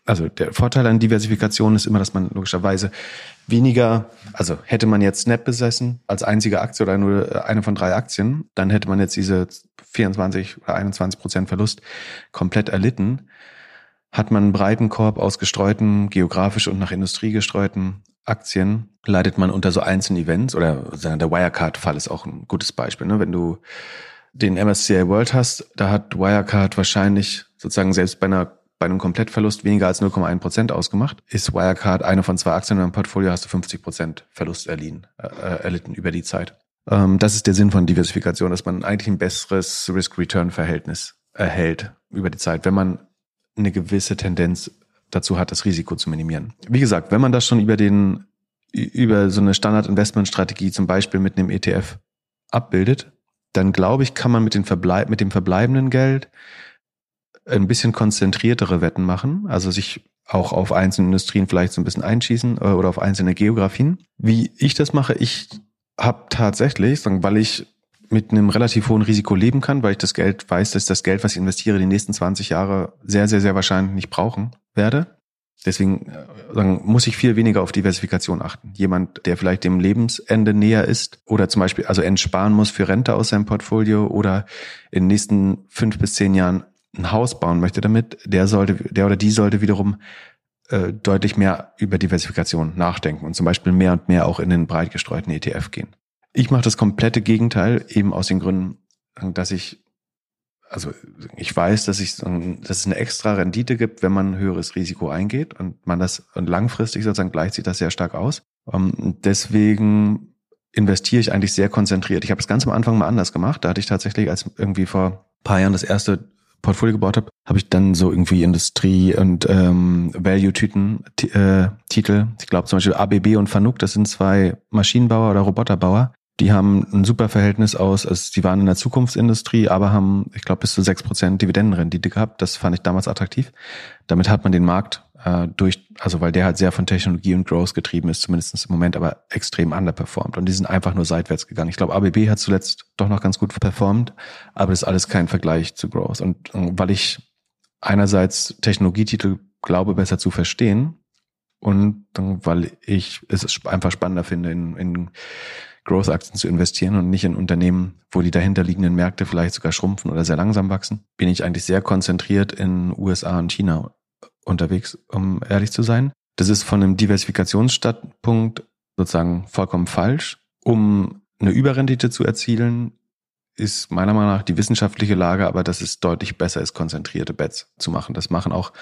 also der Vorteil an Diversifikation ist immer, dass man logischerweise weniger, also hätte man jetzt Snap besessen als einzige Aktie oder nur eine von drei Aktien, dann hätte man jetzt diese 24 oder 21 Prozent Verlust komplett erlitten. Hat man einen breiten Korb aus gestreuten, geografisch und nach Industrie gestreuten Aktien leidet man unter so einzelnen Events oder der Wirecard-Fall ist auch ein gutes Beispiel. Ne? Wenn du den MSCI World hast, da hat Wirecard wahrscheinlich sozusagen selbst bei einer bei einem Komplettverlust weniger als 0,1 Prozent ausgemacht. Ist Wirecard eine von zwei Aktien in deinem Portfolio, hast du 50 Prozent Verlust erlitten, äh, erlitten über die Zeit. Ähm, das ist der Sinn von Diversifikation, dass man eigentlich ein besseres Risk-Return-Verhältnis erhält über die Zeit, wenn man eine gewisse Tendenz dazu hat, das Risiko zu minimieren. Wie gesagt, wenn man das schon über den über so eine Standard-Investment-Strategie zum Beispiel mit einem ETF abbildet, dann glaube ich, kann man mit, den Verbleib mit dem verbleibenden Geld ein bisschen konzentriertere Wetten machen, also sich auch auf einzelne Industrien vielleicht so ein bisschen einschießen äh, oder auf einzelne Geografien. Wie ich das mache, ich habe tatsächlich, weil ich mit einem relativ hohen Risiko leben kann, weil ich das Geld weiß, dass das Geld, was ich investiere, die nächsten 20 Jahre sehr, sehr, sehr wahrscheinlich nicht brauchen werde. Deswegen äh, muss ich viel weniger auf Diversifikation achten. Jemand, der vielleicht dem Lebensende näher ist oder zum Beispiel also entsparen muss für Rente aus seinem Portfolio oder in den nächsten fünf bis zehn Jahren ein Haus bauen möchte damit, der sollte, der oder die sollte wiederum äh, deutlich mehr über Diversifikation nachdenken und zum Beispiel mehr und mehr auch in den breit gestreuten ETF gehen. Ich mache das komplette Gegenteil, eben aus den Gründen, dass ich also ich weiß, dass, ich, dass es eine extra Rendite gibt, wenn man ein höheres Risiko eingeht und man das und langfristig sozusagen gleicht sich das sehr stark aus. Um, deswegen investiere ich eigentlich sehr konzentriert. Ich habe das ganz am Anfang mal anders gemacht. Da hatte ich tatsächlich, als irgendwie vor paar Jahren das erste Portfolio gebaut habe, habe ich dann so irgendwie Industrie und ähm, Value-Tüten äh. Ich glaube zum Beispiel ABB und Fanuc, das sind zwei Maschinenbauer oder Roboterbauer. Die haben ein super Verhältnis aus, also die waren in der Zukunftsindustrie, aber haben, ich glaube, bis zu sechs Prozent Dividendenrendite gehabt. Das fand ich damals attraktiv. Damit hat man den Markt äh, durch, also weil der halt sehr von Technologie und Growth getrieben ist, zumindest im Moment, aber extrem underperformed. Und die sind einfach nur seitwärts gegangen. Ich glaube, ABB hat zuletzt doch noch ganz gut performt, aber das ist alles kein Vergleich zu Growth. Und, und weil ich einerseits Technologietitel glaube, besser zu verstehen und weil ich es einfach spannender finde, in, in Growth-Aktien zu investieren und nicht in Unternehmen, wo die dahinterliegenden Märkte vielleicht sogar schrumpfen oder sehr langsam wachsen, bin ich eigentlich sehr konzentriert in USA und China unterwegs, um ehrlich zu sein. Das ist von einem Diversifikationsstandpunkt sozusagen vollkommen falsch. Um eine Überrendite zu erzielen, ist meiner Meinung nach die wissenschaftliche Lage, aber dass es deutlich besser ist, konzentrierte Bets zu machen. Das machen auch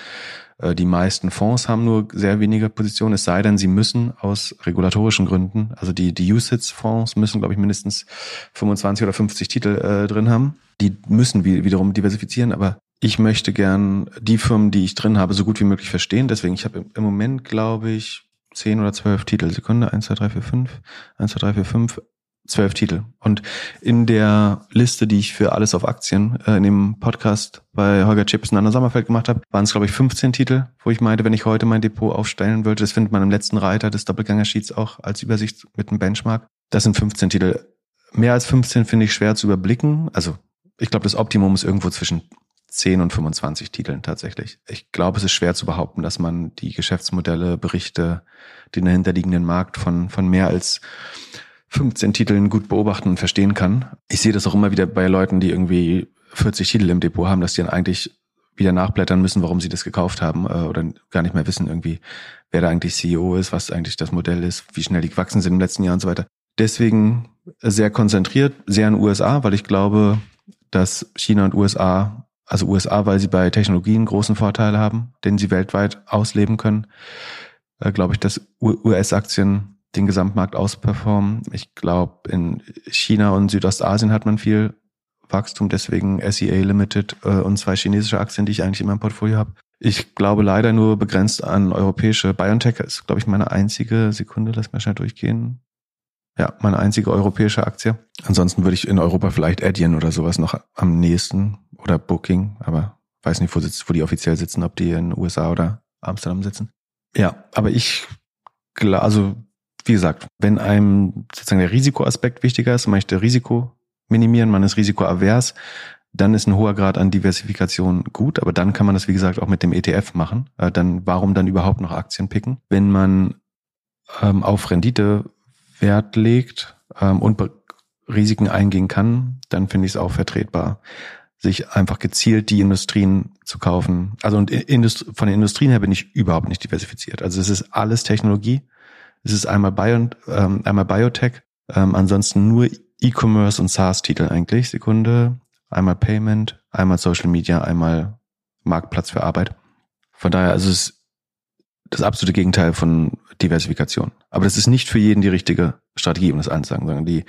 die meisten Fonds haben nur sehr wenige Positionen, es sei denn, sie müssen aus regulatorischen Gründen, also die, die USITS-Fonds müssen, glaube ich, mindestens 25 oder 50 Titel äh, drin haben. Die müssen wiederum diversifizieren, aber ich möchte gern die Firmen, die ich drin habe, so gut wie möglich verstehen. Deswegen, ich habe im Moment, glaube ich, zehn oder zwölf Titel. Sekunde, eins, zwei, drei, vier, fünf, eins, zwei, drei, vier, fünf, zwölf Titel. Und in der Liste, die ich für alles auf Aktien äh, in dem Podcast bei Holger Chips und Anna Sommerfeld gemacht habe, waren es, glaube ich, 15 Titel, wo ich meinte, wenn ich heute mein Depot aufstellen wollte, das findet man im letzten Reiter des Doppelgänger-Sheets auch als Übersicht mit einem Benchmark. Das sind 15 Titel. Mehr als 15 finde ich schwer zu überblicken. Also ich glaube, das Optimum ist irgendwo zwischen 10 und 25 Titeln tatsächlich. Ich glaube, es ist schwer zu behaupten, dass man die Geschäftsmodelle, Berichte, den dahinterliegenden Markt von, von mehr als 15 Titeln gut beobachten und verstehen kann. Ich sehe das auch immer wieder bei Leuten, die irgendwie 40 Titel im Depot haben, dass die dann eigentlich wieder nachblättern müssen, warum sie das gekauft haben äh, oder gar nicht mehr wissen irgendwie, wer da eigentlich CEO ist, was eigentlich das Modell ist, wie schnell die gewachsen sind im letzten Jahr und so weiter. Deswegen sehr konzentriert, sehr in USA, weil ich glaube, dass China und USA also USA, weil sie bei Technologien großen Vorteile haben, den sie weltweit ausleben können, äh, glaube ich, dass US-Aktien den Gesamtmarkt ausperformen. Ich glaube, in China und Südostasien hat man viel Wachstum, deswegen SEA Limited äh, und zwei chinesische Aktien, die ich eigentlich in meinem Portfolio habe. Ich glaube leider nur begrenzt an europäische. BioNTech ist, glaube ich, meine einzige Sekunde, lass mal schnell durchgehen. Ja, meine einzige europäische Aktie. Ansonsten würde ich in Europa vielleicht Adyen oder sowas noch am nächsten oder Booking, aber weiß nicht, wo, sitzt, wo die offiziell sitzen, ob die in den USA oder Amsterdam sitzen. Ja, aber ich, also wie gesagt, wenn einem sozusagen der Risikoaspekt wichtiger ist, man möchte Risiko minimieren, man ist risikoavers, dann ist ein hoher Grad an Diversifikation gut, aber dann kann man das, wie gesagt, auch mit dem ETF machen. Äh, dann warum dann überhaupt noch Aktien picken? Wenn man ähm, auf Rendite Wert legt ähm, und Risiken eingehen kann, dann finde ich es auch vertretbar sich einfach gezielt die Industrien zu kaufen. Also und Indust von den Industrien her bin ich überhaupt nicht diversifiziert. Also es ist alles Technologie. Es ist einmal, Bio, ähm, einmal Biotech, ähm, ansonsten nur E-Commerce und SaaS-Titel eigentlich. Sekunde. Einmal Payment, einmal Social Media, einmal Marktplatz für Arbeit. Von daher, also es ist das absolute Gegenteil von Diversifikation. Aber das ist nicht für jeden die richtige Strategie, um das anzusagen, sondern die,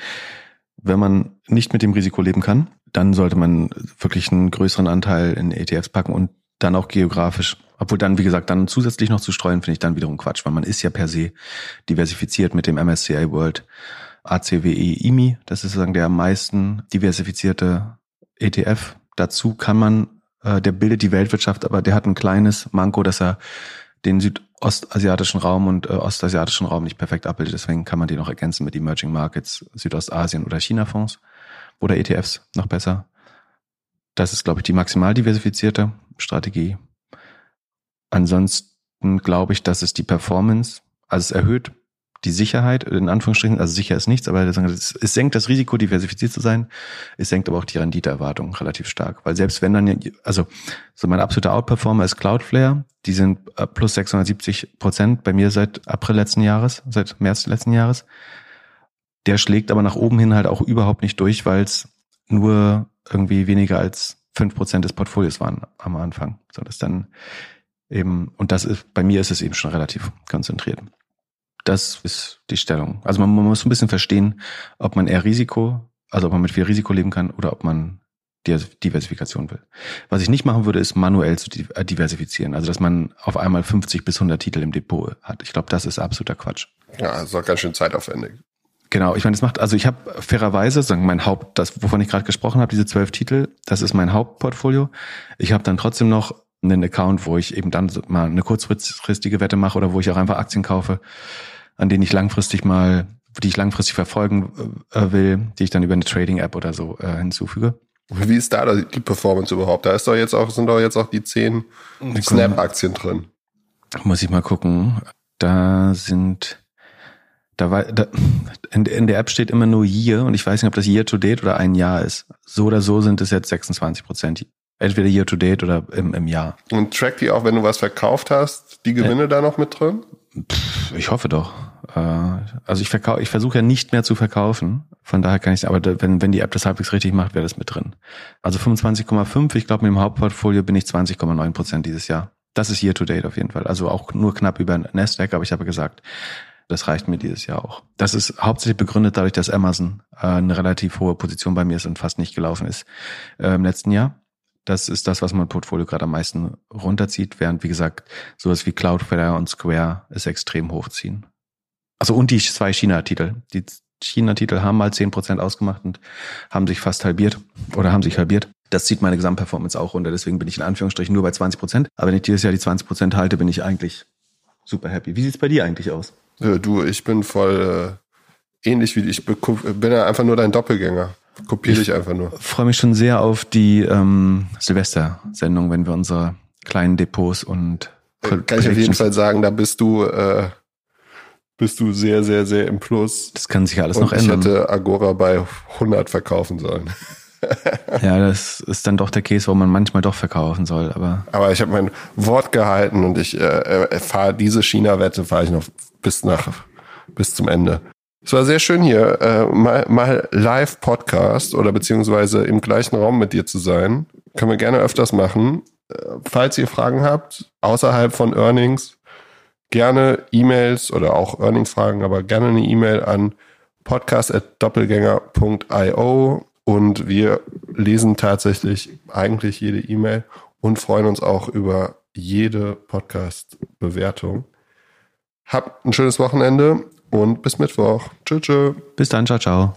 wenn man nicht mit dem Risiko leben kann, dann sollte man wirklich einen größeren Anteil in ETFs packen und dann auch geografisch. Obwohl dann, wie gesagt, dann zusätzlich noch zu streuen, finde ich dann wiederum Quatsch, weil man ist ja per se diversifiziert mit dem MSCI World ACWE IMI. Das ist sozusagen der am meisten diversifizierte ETF. Dazu kann man, äh, der bildet die Weltwirtschaft, aber der hat ein kleines Manko, dass er den südostasiatischen Raum und äh, ostasiatischen Raum nicht perfekt abbildet. Deswegen kann man die noch ergänzen mit Emerging Markets, Südostasien oder China-Fonds oder ETFs noch besser. Das ist, glaube ich, die maximal diversifizierte Strategie. Ansonsten glaube ich, dass es die Performance, also es erhöht die Sicherheit, in Anführungsstrichen, also sicher ist nichts, aber es, senkt das Risiko, diversifiziert zu sein. Es senkt aber auch die Renditeerwartung relativ stark. Weil selbst wenn dann, also so mein absoluter Outperformer ist Cloudflare, die sind äh, plus 670 Prozent bei mir seit April letzten Jahres, seit März letzten Jahres. Der schlägt aber nach oben hin halt auch überhaupt nicht durch, weil es nur irgendwie weniger als fünf Prozent des Portfolios waren am Anfang. So das dann eben, und das ist, bei mir ist es eben schon relativ konzentriert. Das ist die Stellung. Also man, man muss ein bisschen verstehen, ob man eher Risiko, also ob man mit viel Risiko leben kann oder ob man Diversifikation will. Was ich nicht machen würde, ist manuell zu äh, diversifizieren. Also dass man auf einmal 50 bis 100 Titel im Depot hat. Ich glaube, das ist absoluter Quatsch. Ja, das ist auch ganz schön zeitaufwendig. Genau, ich meine, das macht, also ich habe fairerweise, sagen mein Haupt, das, wovon ich gerade gesprochen habe, diese zwölf Titel, das ist mein Hauptportfolio. Ich habe dann trotzdem noch einen Account, wo ich eben dann mal eine kurzfristige Wette mache oder wo ich auch einfach Aktien kaufe, an denen ich langfristig mal, die ich langfristig verfolgen äh, will, die ich dann über eine Trading-App oder so äh, hinzufüge. Wie ist da die Performance überhaupt? Da ist doch jetzt auch, sind doch jetzt auch die zehn Snap-Aktien drin. Muss ich mal gucken. Da sind, da war, da, in, in, der App steht immer nur Year und ich weiß nicht, ob das Year to Date oder ein Jahr ist. So oder so sind es jetzt 26 Prozent. Entweder Year to Date oder im, im Jahr. Und track die auch, wenn du was verkauft hast, die Gewinne äh, da noch mit drin? Pff, ich hoffe doch. Äh, also ich verkaufe, ich versuche ja nicht mehr zu verkaufen. Von daher kann ich, aber wenn, wenn die App das halbwegs richtig macht, wäre das mit drin. Also 25,5. Ich glaube, mit dem Hauptportfolio bin ich 20,9 Prozent dieses Jahr. Das ist year to date auf jeden Fall. Also auch nur knapp über Nasdaq, aber ich habe gesagt, das reicht mir dieses Jahr auch. Das ist hauptsächlich begründet dadurch, dass Amazon äh, eine relativ hohe Position bei mir ist und fast nicht gelaufen ist äh, im letzten Jahr. Das ist das, was mein Portfolio gerade am meisten runterzieht, während, wie gesagt, sowas wie Cloudflare und Square es extrem hochziehen. Also und die zwei China-Titel. Die China-Titel haben mal zehn Prozent ausgemacht und haben sich fast halbiert oder haben sich halbiert. Das zieht meine Gesamtperformance auch runter. Deswegen bin ich in Anführungsstrichen nur bei 20 Prozent. Aber wenn ich dieses Jahr die 20 Prozent halte, bin ich eigentlich super happy. Wie sieht's bei dir eigentlich aus? Ja, du, ich bin voll äh, ähnlich wie ich. bin ja einfach nur dein Doppelgänger. Kopiere dich einfach nur. freue mich schon sehr auf die ähm, Silvester-Sendung, wenn wir unsere kleinen Depots und äh, Kann ich auf jeden Fall sagen, da bist du äh, bist du sehr, sehr, sehr im Plus. Das kann sich alles und noch ändern. Ich hätte Agora bei 100 verkaufen sollen. ja, das ist dann doch der Case, wo man manchmal doch verkaufen soll. Aber, aber ich habe mein Wort gehalten und ich äh, äh fahre diese China-Wette fahre ich noch bis nach bis zum Ende. Es war sehr schön hier, äh, mal, mal Live-Podcast oder beziehungsweise im gleichen Raum mit dir zu sein. Können wir gerne öfters machen. Äh, falls ihr Fragen habt, außerhalb von Earnings, gerne E-Mails oder auch Earnings-Fragen, aber gerne eine E-Mail an podcast.doppelgänger.io und wir lesen tatsächlich eigentlich jede E-Mail und freuen uns auch über jede Podcast-Bewertung. Habt ein schönes Wochenende und bis Mittwoch. Tschüss. Bis dann, ciao, ciao.